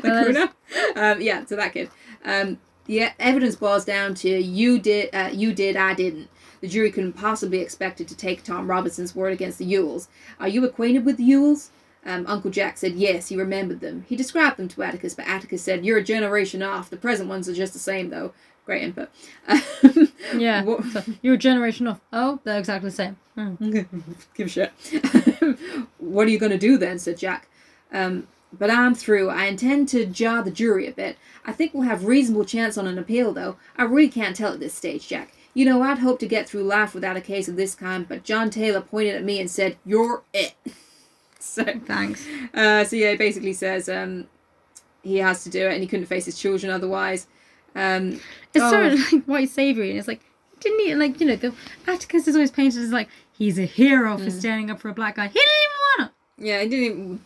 crooner. Um, yeah, so that kid. Um, the evidence boils down to you did, uh, you did, I didn't. The jury couldn't possibly be expected to take Tom Robinson's word against the Ewells. Are you acquainted with the Ewells? Um, Uncle Jack said yes, he remembered them. He described them to Atticus, but Atticus said, You're a generation off. The present ones are just the same, though. Great input. *laughs* Yeah. So, you're a generation off. Oh, they're exactly the same. Hmm. *laughs* Give a shit. *laughs* what are you going to do then? said Jack. Um, but I'm through. I intend to jar the jury a bit. I think we'll have reasonable chance on an appeal, though. I really can't tell at this stage, Jack. You know, I'd hoped to get through life without a case of this kind, but John Taylor pointed at me and said, "You're it." *laughs* so, Thanks. uh, so yeah, he basically says um, he has to do it, and he couldn't face his children otherwise. Um, It's Oh. sort of like white savory, and it's like didn't he like you know the Atticus is always painted as like he's a hero for standing up for a black guy. He didn't even want to. Yeah, it didn't. Even...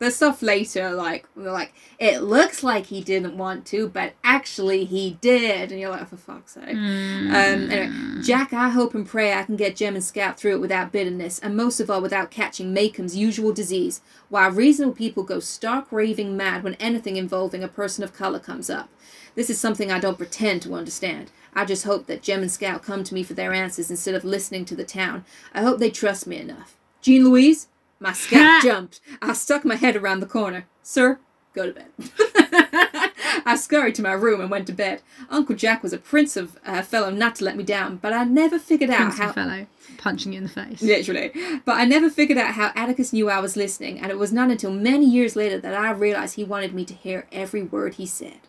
There's stuff later, like we're like it looks like he didn't want to, but actually he did, and you're like, oh, for fuck's sake. Mm. Um, anyway, Jack, I hope and pray I can get Jem and Scout through it without bitterness, and most of all without catching Maycomb's usual disease, while reasonable people go stark raving mad when anything involving a person of color comes up. This is something I don't pretend to understand. I just hope that Jem and Scout come to me for their answers instead of listening to the town. I hope they trust me enough. Jean Louise? My scout jumped. I stuck my head around the corner. Sir, go to bed. *laughs* I scurried to my room and went to bed. Uncle Jack was a prince of a fellow not to let me down, but I never figured out Prince how. fellow punching you in the face. Literally. But I never figured out how Atticus knew I was listening, and it was not until many years later that I realized he wanted me to hear every word he said.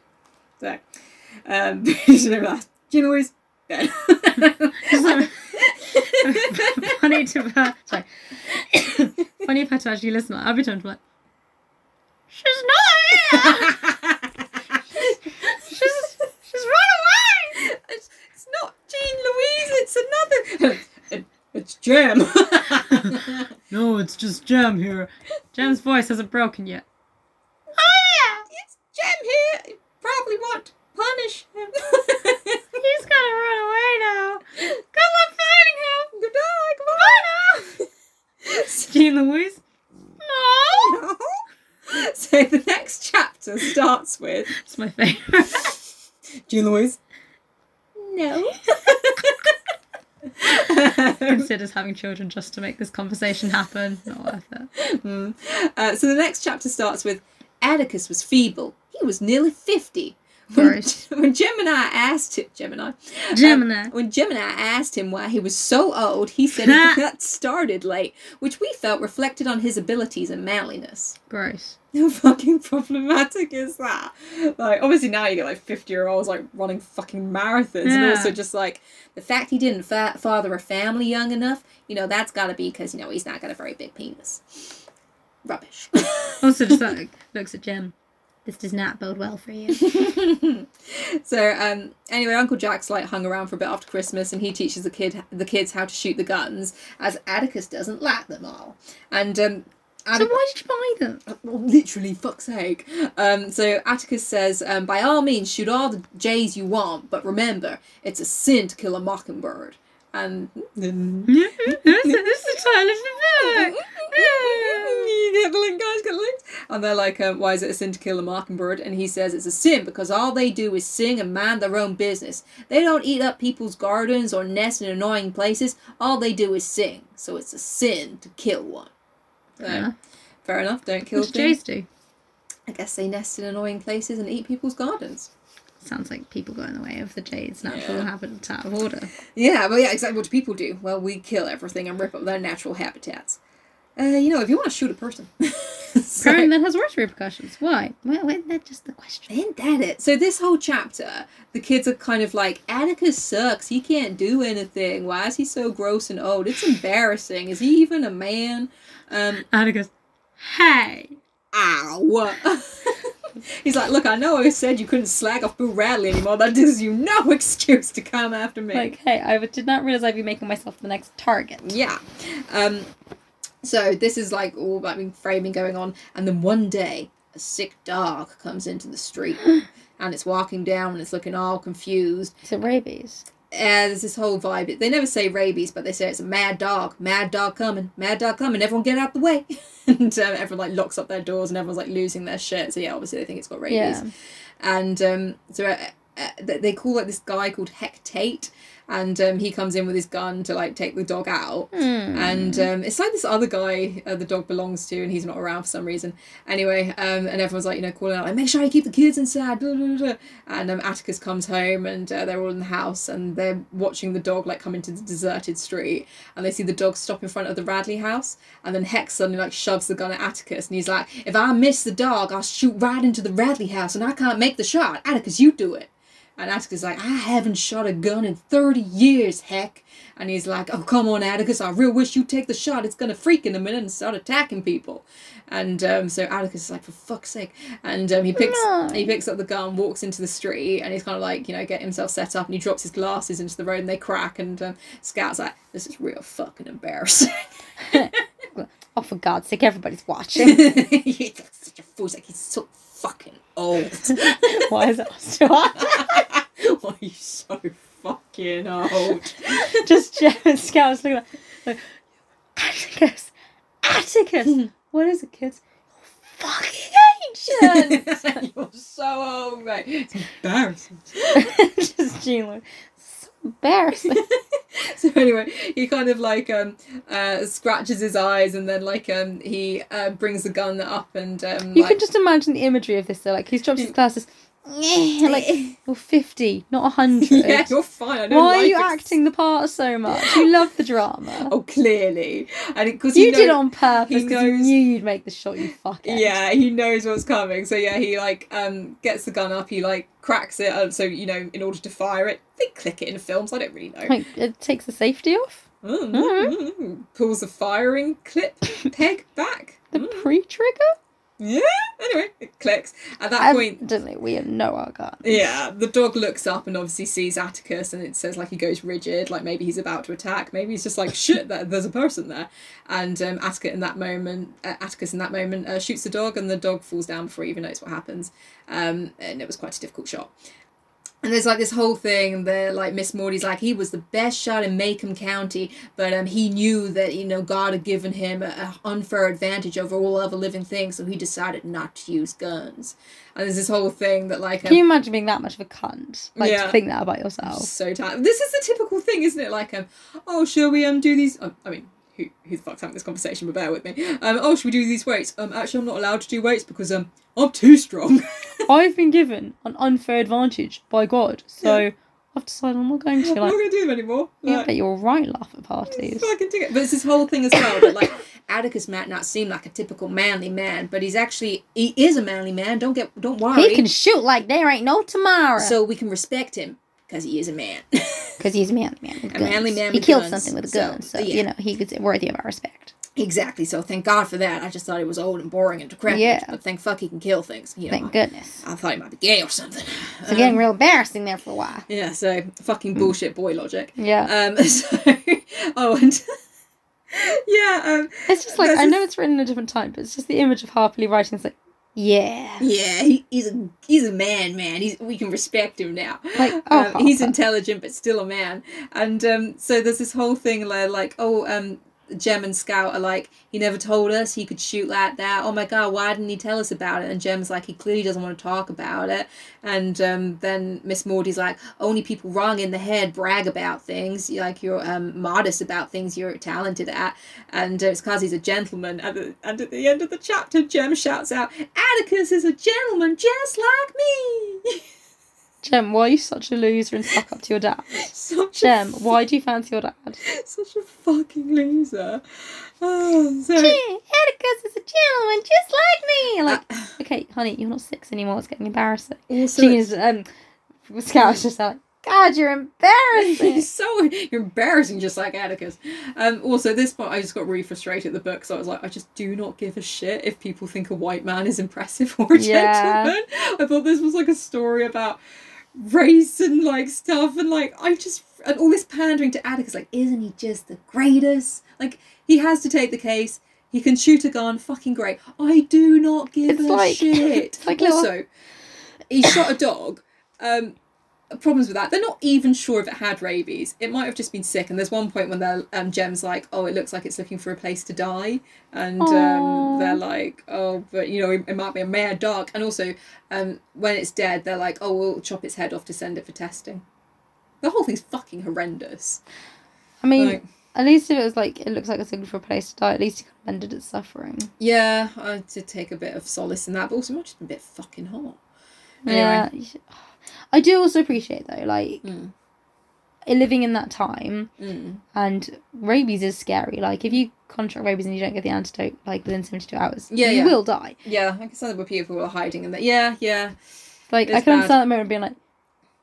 So, um, Jean Louise, bed. *laughs* funny to her. Sorry. *coughs* funny if I had to actually listen. I'll be trying to be like, she's not here. *laughs* she's she's run away. it's, it's not Jean Louise, it's another. *laughs* It- it's Jem. No, it's just Jem here. Jem's voice hasn't broken yet. Oh yeah, it's Jem here. You probably want to punish him. *laughs* He's gonna run away now. Good luck finding him. Goodbye, Bye now. Jean Louise. No. No. *laughs* So the next chapter starts with It's my favorite. Jean Louise. No. *laughs* Considers having children just to make this conversation happen. Not worth it. Mm. Uh, so the next chapter starts with Atticus was feeble. He was nearly 50. When, Right. *laughs* when Gemini asked him, Gemini, um, when Gemini asked him why he was so old, he said he *laughs* got started late, which we felt reflected on his abilities and manliness. Gross. *laughs* How fucking problematic is that? Like, obviously now you get like 50 year olds like running fucking marathons, and also just like the fact he didn't fa- father a family young enough, you know, that's gotta be because, you know, he's not got a very big penis. Rubbish. Also, just like looks at Jem. This does not bode well for you. *laughs* so um anyway uncle jack's like hung around for a bit after christmas and he teaches the kid the kids how to shoot the guns as atticus doesn't like them all and um So why did you buy them? well, literally, fuck's sake. Um, so Atticus says, um, by all means, shoot all the Jays you want, but remember, it's a sin to kill a mockingbird. And this is the title of the book. you get the link, guys, get the link. And they're like, um, why is it a sin to kill a mockingbird? And he says it's a sin because all they do is sing and mind their own business. They don't eat up people's gardens or nest in annoying places. All they do is sing. So it's a sin to kill one. So, Yeah. fair enough, don't kill What do. Jays do? I guess they nest in annoying places and eat people's gardens. Sounds like people go in the way of the Jade's natural Yeah. habitat of order. Yeah, well, yeah, exactly. What do people do? Well, we kill everything and rip up their natural habitats. Uh, you know, if you want to shoot a person. *laughs* Crime that has worse repercussions. Why? Well, well, that's just the question. Ain't that it? So this whole chapter, the kids are kind of like, Atticus sucks. He can't do anything. Why is he so gross and old? It's embarrassing. Is he even a man? Um, Atticus, hey. ow. *laughs* He's like, look, I know I said you couldn't slag off Boo Radley anymore. That gives you no *laughs* excuse to come after me. Like, hey, I did not realize I'd be making myself the next target. Yeah. Um, so this is like all about mean, framing going on, and then one day a sick dog comes into the street, *gasps* and it's walking down and it's looking all confused. Is it rabies? And there's this whole vibe. They never say rabies, but they say it's a mad dog. Mad dog coming. Mad dog coming. Everyone get out the way. *laughs* and um, everyone like locks up their doors and everyone's like losing their shit. So yeah, obviously they think it's got rabies. Yeah. And um, so uh, uh, they call like this guy called Heck Tate, and um, he comes in with his gun to like take the dog out. Hmm. And um, it's like this other guy uh, the dog belongs to, and he's not around for some reason. Anyway, um, and everyone's like, you know, calling out, like, make sure you keep the kids inside. Blah, blah, blah. And um, Atticus comes home, and uh, they're all in the house, and they're watching the dog like come into the deserted street, and they see the dog stop in front of the Radley house, and then Hex suddenly like shoves the gun at Atticus, and he's like, if I miss the dog, I'll shoot right into the Radley house, and I can't make the shot. Atticus, you do it. And Atticus is like, I haven't shot a gun in 30 years, heck. And he's like, oh, come on, Atticus, I real wish you'd take the shot. It's going to freak in a minute and start attacking people. And um, so Atticus is like, for fuck's sake. And um, he picks No. he picks up the gun, walks into the street, and he's kind of like, you know, getting himself set up. And he drops his glasses into the road and they crack. And um, Scout's like, this is real fucking embarrassing. *laughs* Oh, for God's sake, everybody's watching. *laughs* he's such a fool. Like, he's so fucking old. *laughs* Why is to? *laughs* Why are you so fucking old? *laughs* Just Jem and Scout's looking like, Atticus, Atticus. Hmm. what is it, kids? Fucking ancient. You're so old, mate. It's embarrassing. Just Jean embarrassing. *laughs* so anyway, he kind of like um uh scratches his eyes and then like um he uh brings the gun up and um You like, can just imagine the imagery of this. though. like he's dropped his glasses. Like you're fifty, not hundred. *laughs* yeah, you're fine. I know Why are you ex- acting the part so much? You love the drama. *laughs* Oh, clearly, and because you did it on purpose he because you knew you'd make the shot. You fucking Yeah, he knows what's coming. So yeah, he like um gets the gun up. He like cracks it. Uh, so you know, in order to fire it, they click it in films. I don't really know. Like it takes the safety off. Mm, Pulls the firing clip *laughs* peg back. The Mm, pre-trigger. Yeah. Anyway, it clicks. At that point, Evidently, we know our guns. yeah, the dog looks up and obviously sees Atticus, and it says like he goes rigid, like maybe he's about to attack. Maybe he's just like *laughs* shit. That there's a person there, and um, Atticus in that moment, uh, Atticus in that moment uh, shoots the dog, and the dog falls down before he even knows what happens. Um, and it was quite a difficult shot. And there's like this whole thing that like Miss Maudie's like he was the best shot in Maycomb County, but um he knew that you know God had given him a, a unfair advantage over all other living things, so he decided not to use guns. And there's this whole thing that like Can you imagine being that much of a cunt? Like Yeah. to think that about yourself. so tired. This is the typical thing, isn't it? Like, um, oh, shall we um do these? Um, I mean, who who the fuck's having this conversation? But bear with me. Um, oh, should we do these weights? Um, actually, I'm not allowed to do weights because um I'm too strong. *laughs* I've been given an unfair advantage by God, so Yeah. I've decided I'm not going to. *laughs* I'm not gonna do them anymore. yeah, but you're right. Laugh at parties. fucking dig it. But it's this whole thing as well that like Atticus might not seem like a typical manly man, but he's actually he is a manly man. Don't get don't worry. He can shoot like there ain't no tomorrow. so we can respect him because he is a man. *laughs* because he's a manly man with A guns. manly man he killed guns, something with a gun, so, yeah. you know he was worthy of our respect. exactly. So thank God for that. I just thought he was old and boring and decrepit. Yeah. But thank fuck he can kill things. You know, Thank goodness. I thought he might be gay or something. So getting real embarrassing there for a while. Yeah, so fucking bullshit boy logic. Yeah. Um, *laughs* so, oh, and *laughs* yeah, um, It's just like I know it's written in a different time, but it's just the image of Harper Lee writing. It's like, yeah, yeah, he, he's a he's a man, man. He's we can respect him now. like oh, um, he's intelligent but still a man and um, so there's this whole thing where like oh um Jem and Scout are like he never told us he could shoot like that. Oh my god why didn't he tell us about it? And Jem's like he clearly doesn't want to talk about it. And um, then Miss Maudie's like only people wrong in the head brag about things You like you're um, modest about things you're talented at. And uh, it's because he's a gentleman. And, the, and at the end of the chapter Jem shouts out Atticus is a gentleman just like me *laughs* Jem, why are you such a loser and stuck up to your dad? *laughs* Such a Jem, why do you fancy your dad? Such a fucking loser. Oh, so Atticus is a gentleman just like me. Like, *laughs* okay, honey, you're not six anymore. It's getting embarrassing. also, Jeez, um, Scout's just like, God, you're embarrassing. *laughs* so you're embarrassing, just like Atticus. Um, also, at this point, I just got really frustrated at the book, so I was like, I just do not give a shit if people think a white man is impressive or a Yeah. gentleman. I thought this was like a story about race and like stuff, and like I just and all this pandering to Atticus, like, isn't he just the greatest? Like he has to take the case. He can shoot a gun, fucking great. I do not give It's a like- *laughs* shit. like also, he shot a dog. Um, problems with that. They're not even sure if it had rabies. It might have just been sick. And there's one point when they're um, Jem's like, "Oh, it looks like it's looking for a place to die," and um, they're like, "Oh, but you know, it, it might be a mad dog." And also, um, when it's dead, they're like, "Oh, we'll chop its head off to send it for testing." The whole thing's fucking horrendous. I mean, Like, at least if it was like, it looks like it's looking for a place to die, at least could have ended its suffering. yeah, I did take a bit of solace in that, but also much a bit fucking hot. Anyway. Yeah. I do also appreciate though, like Mm. living in that time, Mm. and rabies is scary. Like if you contract rabies and you don't get the antidote like within seventy two hours, Yeah, you yeah. will die. Yeah, I can see there people were hiding in that. Yeah, yeah. Like I can bad. understand that moment being like,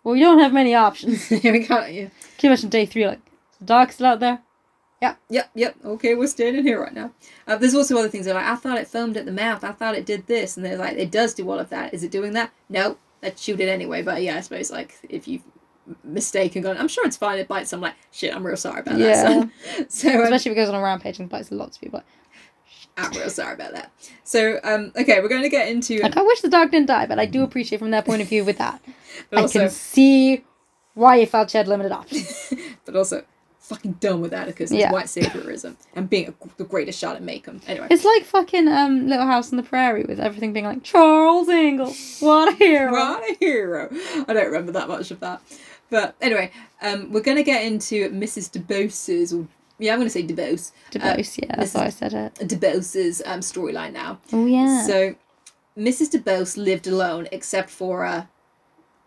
well, you don't have many options. *laughs* yeah, we can't. Yeah. Can you imagine day three like, the dark still out there? Yeah, yep, yep. Okay, we're standing here right now. Uh, there's also other things. They're like, I thought it foamed at the mouth. I thought it did this, and they're like, it does do all of that. Is it doing that? No, let's shoot it anyway. But yeah, I suppose like if you've mistaken gone, I'm sure it's fine. It bites. I'm like, shit. I'm real sorry about that. Yeah. son." *laughs* So um, Especially if it goes on a rampage and bites lots of people. I'm real sorry about that. So um, okay, we're going to get into. Like I wish the dog didn't die, but I do appreciate from their point of view with that. *laughs* But I also, can see why you felt you had limited options. *laughs* but also, fucking done with Atticus and Yeah. white saviorism and being a, the greatest shot at Maycomb. Anyway. It's like fucking um Little House on the Prairie with everything being like Charles Ingalls, what a hero. What a hero! I don't remember that much of that. But anyway, um, we're going to get into Mrs. DeBose's, or yeah, I'm going to say DeBose, DeBose, yeah, that's why I said it. DeBose's um, storyline now. Oh yeah. So, Mrs. DeBose lived alone except for a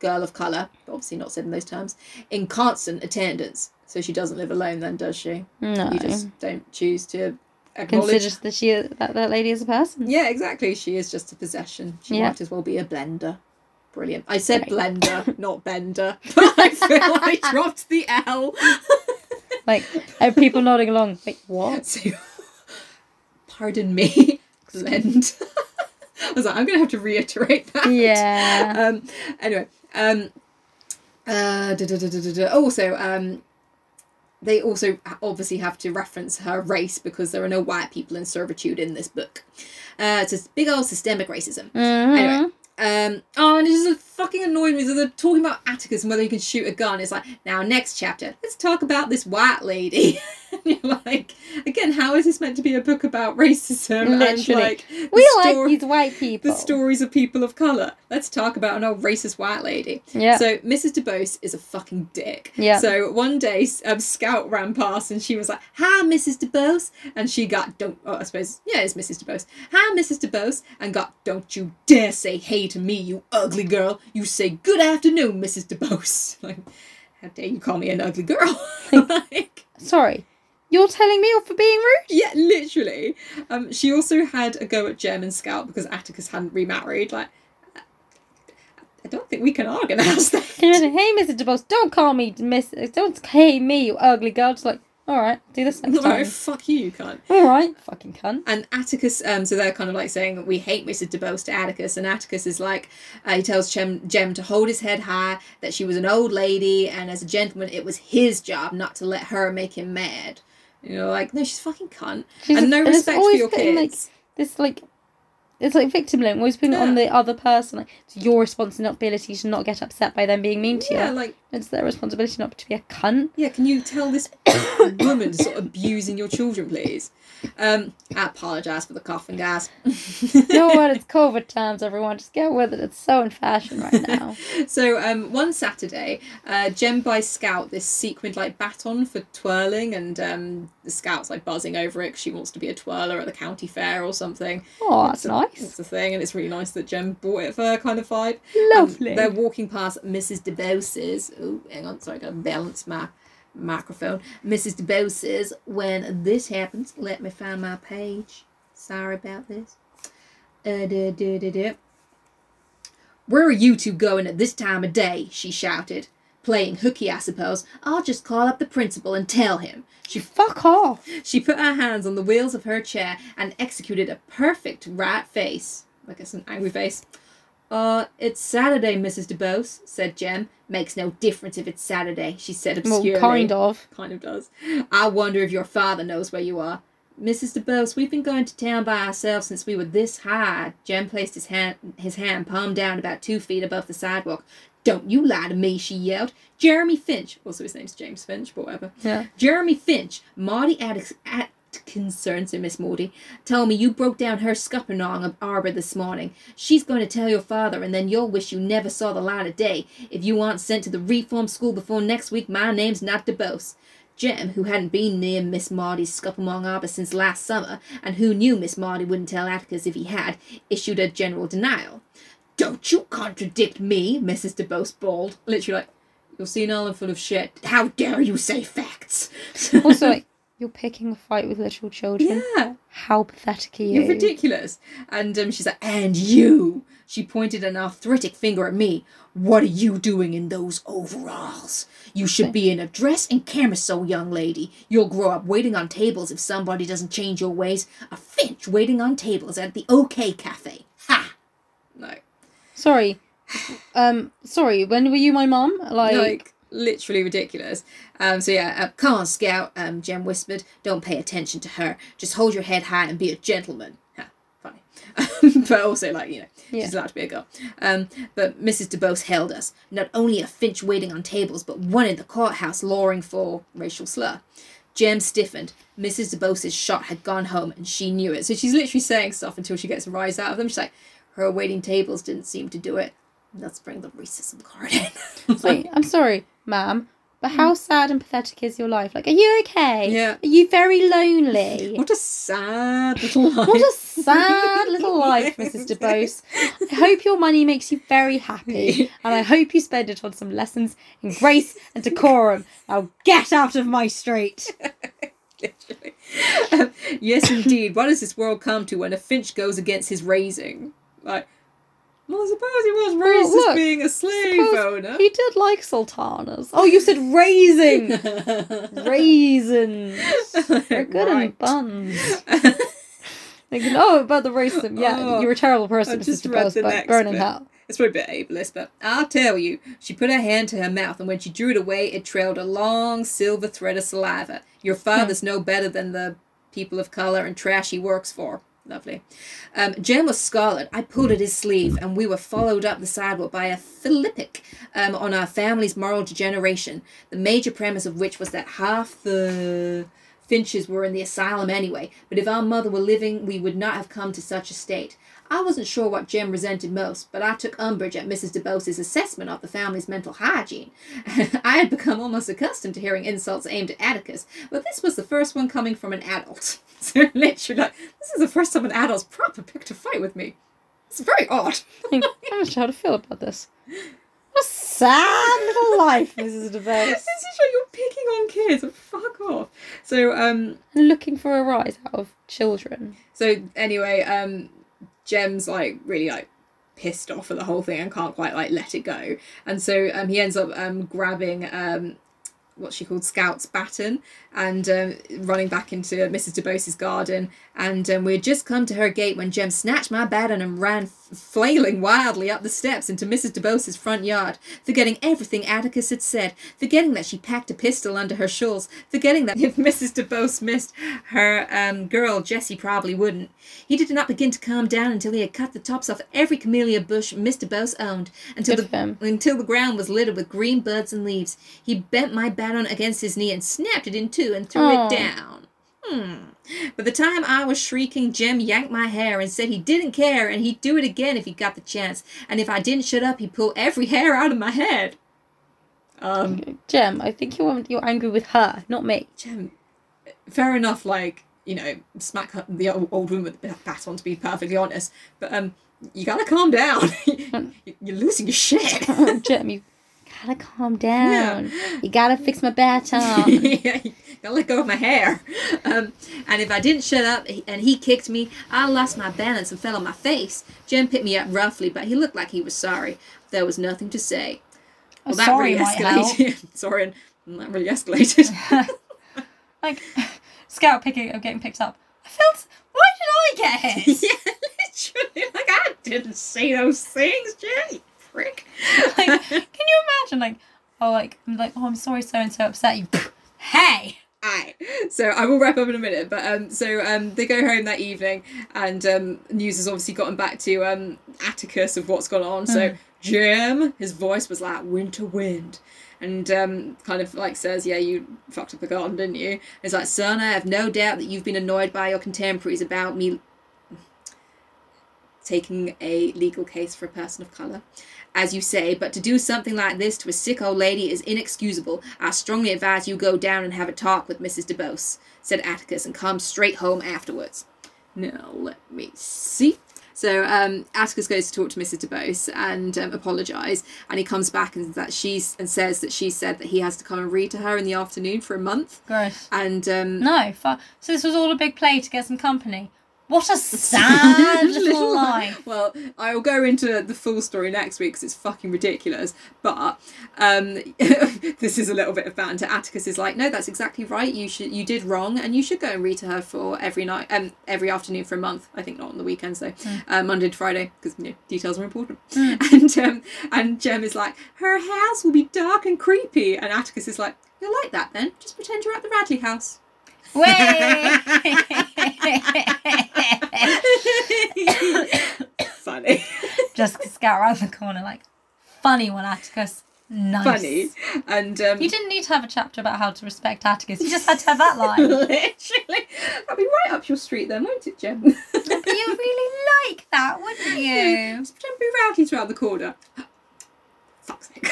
girl of colour, obviously not said in those terms, in constant attendance. So she doesn't live alone then, does she? no. You just don't choose to acknowledge. Considers that she that, that lady is a person. Yeah, exactly. She is just a possession. She Yeah. might as well be a blender. Brilliant. I said blender, *laughs* not bender. But I feel I *laughs* dropped the L. *laughs* Like uh, people nodding along. Wait, what? So, pardon me, blend. I was like, I'm gonna have to reiterate that. Yeah. Um. Anyway. Um. Uh. Da, da, da. Also. Um. They also obviously have to reference her race because there are no white people in servitude in this book. Uh, it's a big old systemic racism. Mhm. Anyway, um, oh, and it just fucking annoyed me. So they're talking about Atticus and whether he can shoot a gun. It's like, now, next chapter, let's talk about this white lady. *laughs* and *laughs* you're like, again, how is this meant to be a book about racism? Literally. And, like, We like these white people. the stories of people of colour. Let's talk about an old racist white lady. Yeah. So Mrs. DeBose is a fucking dick. Yeah. So one day, um, Scout ran past and she was like, "Hi, Mrs. DeBose," and she got don't. Oh, I suppose yeah, it's Mrs. DeBose. Hi, Mrs. DeBose, and got don't you dare say hey to me, you ugly girl. You say good afternoon, Mrs. DeBose. *laughs* Like, how dare you call me an ugly girl? *laughs* like. Sorry. You're telling me off for being rude? Yeah, literally. Um, she also had a go at Jem and Scout because Atticus hadn't remarried. Like, I don't think we can organise *laughs* that. Can you imagine, hey, Mrs. DeBose, don't call me Miss. Don't hey me, you ugly girl. Just like, all right, do this next No, time. fuck you, you can't. All right, fucking cunt. And Atticus, um, so they're kind of like saying we hate Mrs. DeBose to Atticus, and Atticus is like, uh, he tells Jem, Jem to hold his head high, that she was an old lady, and as a gentleman, it was his job not to let her make him mad. And you're like, no, she's a fucking cunt. She's and no respect for your putting, like, kids. This like, it's like victim blame, Always putting it on the other person. Like it's your responsibility to not get upset by them being mean to yeah, you. like It's their responsibility not to be a cunt. Yeah, can you tell this *coughs* woman to stop abusing your children, please? Um, I apologise for the cough coughing, guys. No what? It's *laughs* COVID times, everyone. Just get with it. It's so in fashion right *laughs* now. So um, one Saturday, uh, Jem buys Scout this sequined like baton for twirling, and um, the Scout's like buzzing over it because she wants to be a twirler at the county fair or something. Oh, that's It's a- nice. It's a thing, and it's really nice that Jem bought it for her kind of vibe. Um, Lovely. they're walking past Mrs. DeBose's. Oh, hang on, sorry, I gotta balance my microphone. Mrs. DeBose's. When this happens, let me find my page. Sorry about this. Uh, da, da, da. Where are you two going at this time of day? She shouted. Playing hooky, I suppose. I'll just call up the principal and tell him. She Fuck off. she put her hands on the wheels of her chair and executed a perfect right face. I guess an angry face. Uh, it's Saturday, Mrs. DeBose, said Jem. Makes no difference if it's Saturday, she said obscurely. Well, kind of. *laughs* Kind of does. I wonder if your father knows where you are. Mrs. DeBose, we've been going to town by ourselves since we were this high. Jem placed his hand, his hand palm down about two feet above the sidewalk. Don't you lie to me, she yelled. Jeremy Finch, also his name's James Finch, but whatever. Yeah. Jeremy Finch, Marty Attic- Atkinson, so Miss Maudie, Tell me you broke down her scuppernong of arbor this morning. She's going to tell your father, and then you'll wish you never saw the light of day. If you aren't sent to the reform school before next week, my name's not DeBose. Jem, who hadn't been near Miss Maudie's scuppernong arbor since last summer, and who knew Miss Maudie wouldn't tell Atticus if he had, issued a general denial. Don't you contradict me, Mrs. DeBose bawled. Literally like, you're senile and full of shit. How dare you say facts? *laughs* Also, you're picking a fight with little children. yeah, How pathetic are you? you're ridiculous. And um, she's like, and you. She pointed an arthritic finger at me. What are you doing in those overalls? You should be in a dress and camisole, young lady. You'll grow up waiting on tables if somebody doesn't change your ways. A Finch waiting on tables at the OK Cafe. Ha! No. Sorry. *sighs* Um, sorry, when were you my mum? Like, like literally ridiculous. Um, so yeah, uh, come on, Scout. Um, Jem whispered. Don't pay attention to her. Just hold your head high and be a gentleman. Funny, *laughs* but also like you know, Yeah. she's allowed to be a girl. Um, but Mrs. DeBose held us. Not only a Finch waiting on tables, but one in the courthouse loring for racial slur. Jem stiffened. Mrs. DeBose's shot had gone home, and she knew it. So she's literally saying stuff until she gets a rise out of them. She's like, her waiting tables didn't seem to do it. Let's bring the racism card in. *laughs* like, I'm sorry, ma'am, but how sad and pathetic is your life? Like, are you okay? Yeah. Are you very lonely? What a sad *laughs* little life. What a sad little *laughs* life, Mrs. DeBose. I hope your money makes you very happy, *laughs* and I hope you spend it on some lessons in grace and decorum. Now get out of my street. Literally. Um, yes, indeed. What does this world come to when a Finch goes against his raising? Like, well, I suppose he was raised look, as being a slave owner. He did like sultanas. Oh, you said raising. *laughs* Raisins. They're good in Right. buns. *laughs* Thinking, oh, about the racism. Yeah, Oh, you're a terrible person, I just read DeBose, the but next burn in bit. hell. It's probably a bit ableist, but I'll tell you. She put her hand to her mouth, and when she drew it away, it trailed a long silver thread of saliva. Your hmm. father's no better than the people of color and trash he works for. Lovely. Um, Jem was scarlet. I pulled at his sleeve, and we were followed up the sidewalk by a philippic um, on our family's moral degeneration, the major premise of which was that half the Finches were in the asylum anyway, but if our mother were living, we would not have come to such a state. I wasn't sure what Jim resented most, but I took umbrage at Mrs. DeBose's assessment of the family's mental hygiene. *laughs* I had become almost accustomed to hearing insults aimed at Atticus, but this was the first one coming from an adult. *laughs* So literally, like, this is the first time an adult's proper picked a fight with me. It's very odd. I'm not sure how to feel about this. What a sad little life, Mrs. *laughs* DeBose. It's just like you're picking on kids. Fuck off. So um, looking for a rise out of children. So anyway, um, Jem's like really like pissed off at the whole thing and can't quite like let it go, and so um, he ends up um grabbing um what she called Scout's baton and um, running back into Mrs. DeBose's garden. And um, we had just come to her gate when Jem snatched my baton and ran flailing wildly up the steps into Mrs. DeBose's front yard, forgetting everything Atticus had said, forgetting that she packed a pistol under her shawls, forgetting that *laughs* if Mrs. DeBose missed her um, girl, Jessie probably wouldn't. He did not begin to calm down until he had cut the tops off every camellia bush Mr. Bose owned, until Good the until the ground was littered with green buds and leaves. He bent my baton against his knee and snapped it in two and threw Aw. it down. Hmm. By the time I was shrieking, Jim yanked my hair and said he didn't care and he'd do it again if he got the chance. And if I didn't shut up, he'd pull every hair out of my head. Um, Jem, I think you're you're angry with her, not me. Jim, fair enough, like, you know, smack her- the old, old woman with the baton to be perfectly honest, but um, you gotta calm down. *laughs* You're losing your shit. *laughs* Jim, you gotta calm down. You gotta fix my baton. *laughs* yeah, gotta let go of my hair. *laughs* Um, and if I didn't shut up and he kicked me, I lost my balance and fell on my face. Jim picked me up roughly, but he looked like he was sorry. There was nothing to say. Well, that sorry really escalated. *laughs* sorry, and that really escalated. *laughs* Like, Scout picking, getting picked up. I felt. Why did I get hit? yeah, literally. Like, I didn't say those things, Jim, you prick. like, can you imagine? Like, oh, like, I'm like, oh, I'm sorry, so and so upset you. hey. Aye. So I will wrap up in a minute, but um, so um, they go home that evening, and um, news has obviously gotten back to um Atticus of what's gone on. So Jim, his voice was like winter wind, and um, kind of like says, "Yeah, you fucked up the garden, didn't you?" And it's like, "Son, I have no doubt that you've been annoyed by your contemporaries about me taking a legal case for a person of colour." As you say, but to do something like this to a sick old lady is inexcusable. I strongly advise you go down and have a talk with Mrs. DeBose, said Atticus, and come straight home afterwards. Now, let me see. So um, Atticus goes to talk to Mrs. DeBose and um, apologise, and he comes back and that she's and says that she said that he has to come and read to her in the afternoon for a month, Gross. and um, No, fu- so this was all a big play to get some company. What a *laughs* sad *laughs* little life. Well, I will go into the full story next week because it's fucking ridiculous. But um, *laughs* this is a little bit of banter. Atticus is like, no, that's exactly right. You should, you did wrong, and you should go and read to her for every night, um, every afternoon for a month. I think not on the weekends though, uh, Monday to Friday because you know details are important. And um, and Jem is like, her house will be dark and creepy, and Atticus is like, you're like that then. Just pretend you're at the Radley house. Way. *laughs* Funny. *laughs* Just scout around the corner like, funny one, Atticus. Nice. Funny. And um, You didn't need to have a chapter about how to respect Atticus. You just had to have that line. *laughs* Literally. I'll be right up your street then, won't it, Jem? You really like that, wouldn't you? Just pretend rowdy's round the corner. *gasps* Fuck's sake.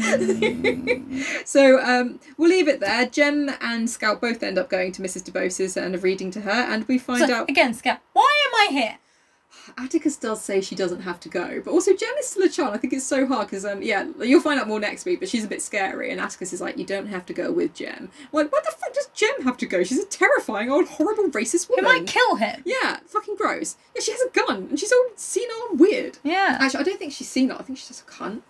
*laughs* so um, we'll leave it there. Jem and Scout both end up going to Mrs. DeBose's and reading to her, and we find So, out again, Scout, why am I here? Atticus does say she doesn't have to go, but also Jem is still a child. I think it's so hard because um, yeah, you'll find out more next week. But she's a bit scary, and Atticus is like, you don't have to go with Jem. Like, what the fuck does Jem have to go? She's a terrifying old horrible racist Who woman. might kill him? Yeah, fucking gross. Yeah, she has a gun and she's all senile and weird. Yeah. Actually, I don't think she's senile. I think she's just a cunt.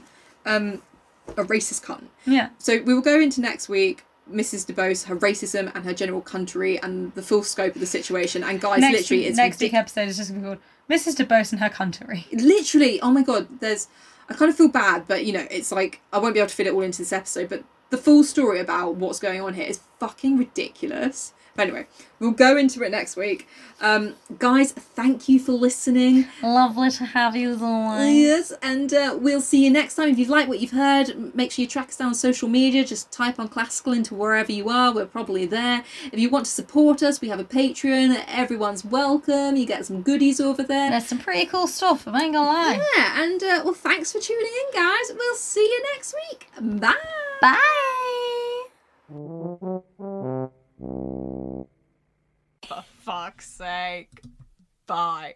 Um, a racist cunt. Yeah. So we will go into next week. Mrs. DeBose, her racism and her general country and the full scope of the situation. And guys, next literally, it's next ridic- week episode is just gonna be called Mrs. DeBose and her country. *laughs* literally. Oh my god, there's. I kind of feel bad, but you know, it's like I won't be able to fit it all into this episode. But the full story about what's going on here is fucking ridiculous. But anyway, we'll go into it next week. Um, guys, thank you for listening. Lovely to have you as always. Yes, and uh, we'll see you next time. If you've liked what you've heard, make sure you track us down on social media. Just type on classical into wherever you are. We're probably there. If you want to support us, we have a Patreon. Everyone's welcome. You get some goodies over there. There's some pretty cool stuff, I ain't gonna lie. Yeah, and uh, well, thanks for tuning in, guys. We'll see you next week. Bye. Bye. Fuck's sake. Bye.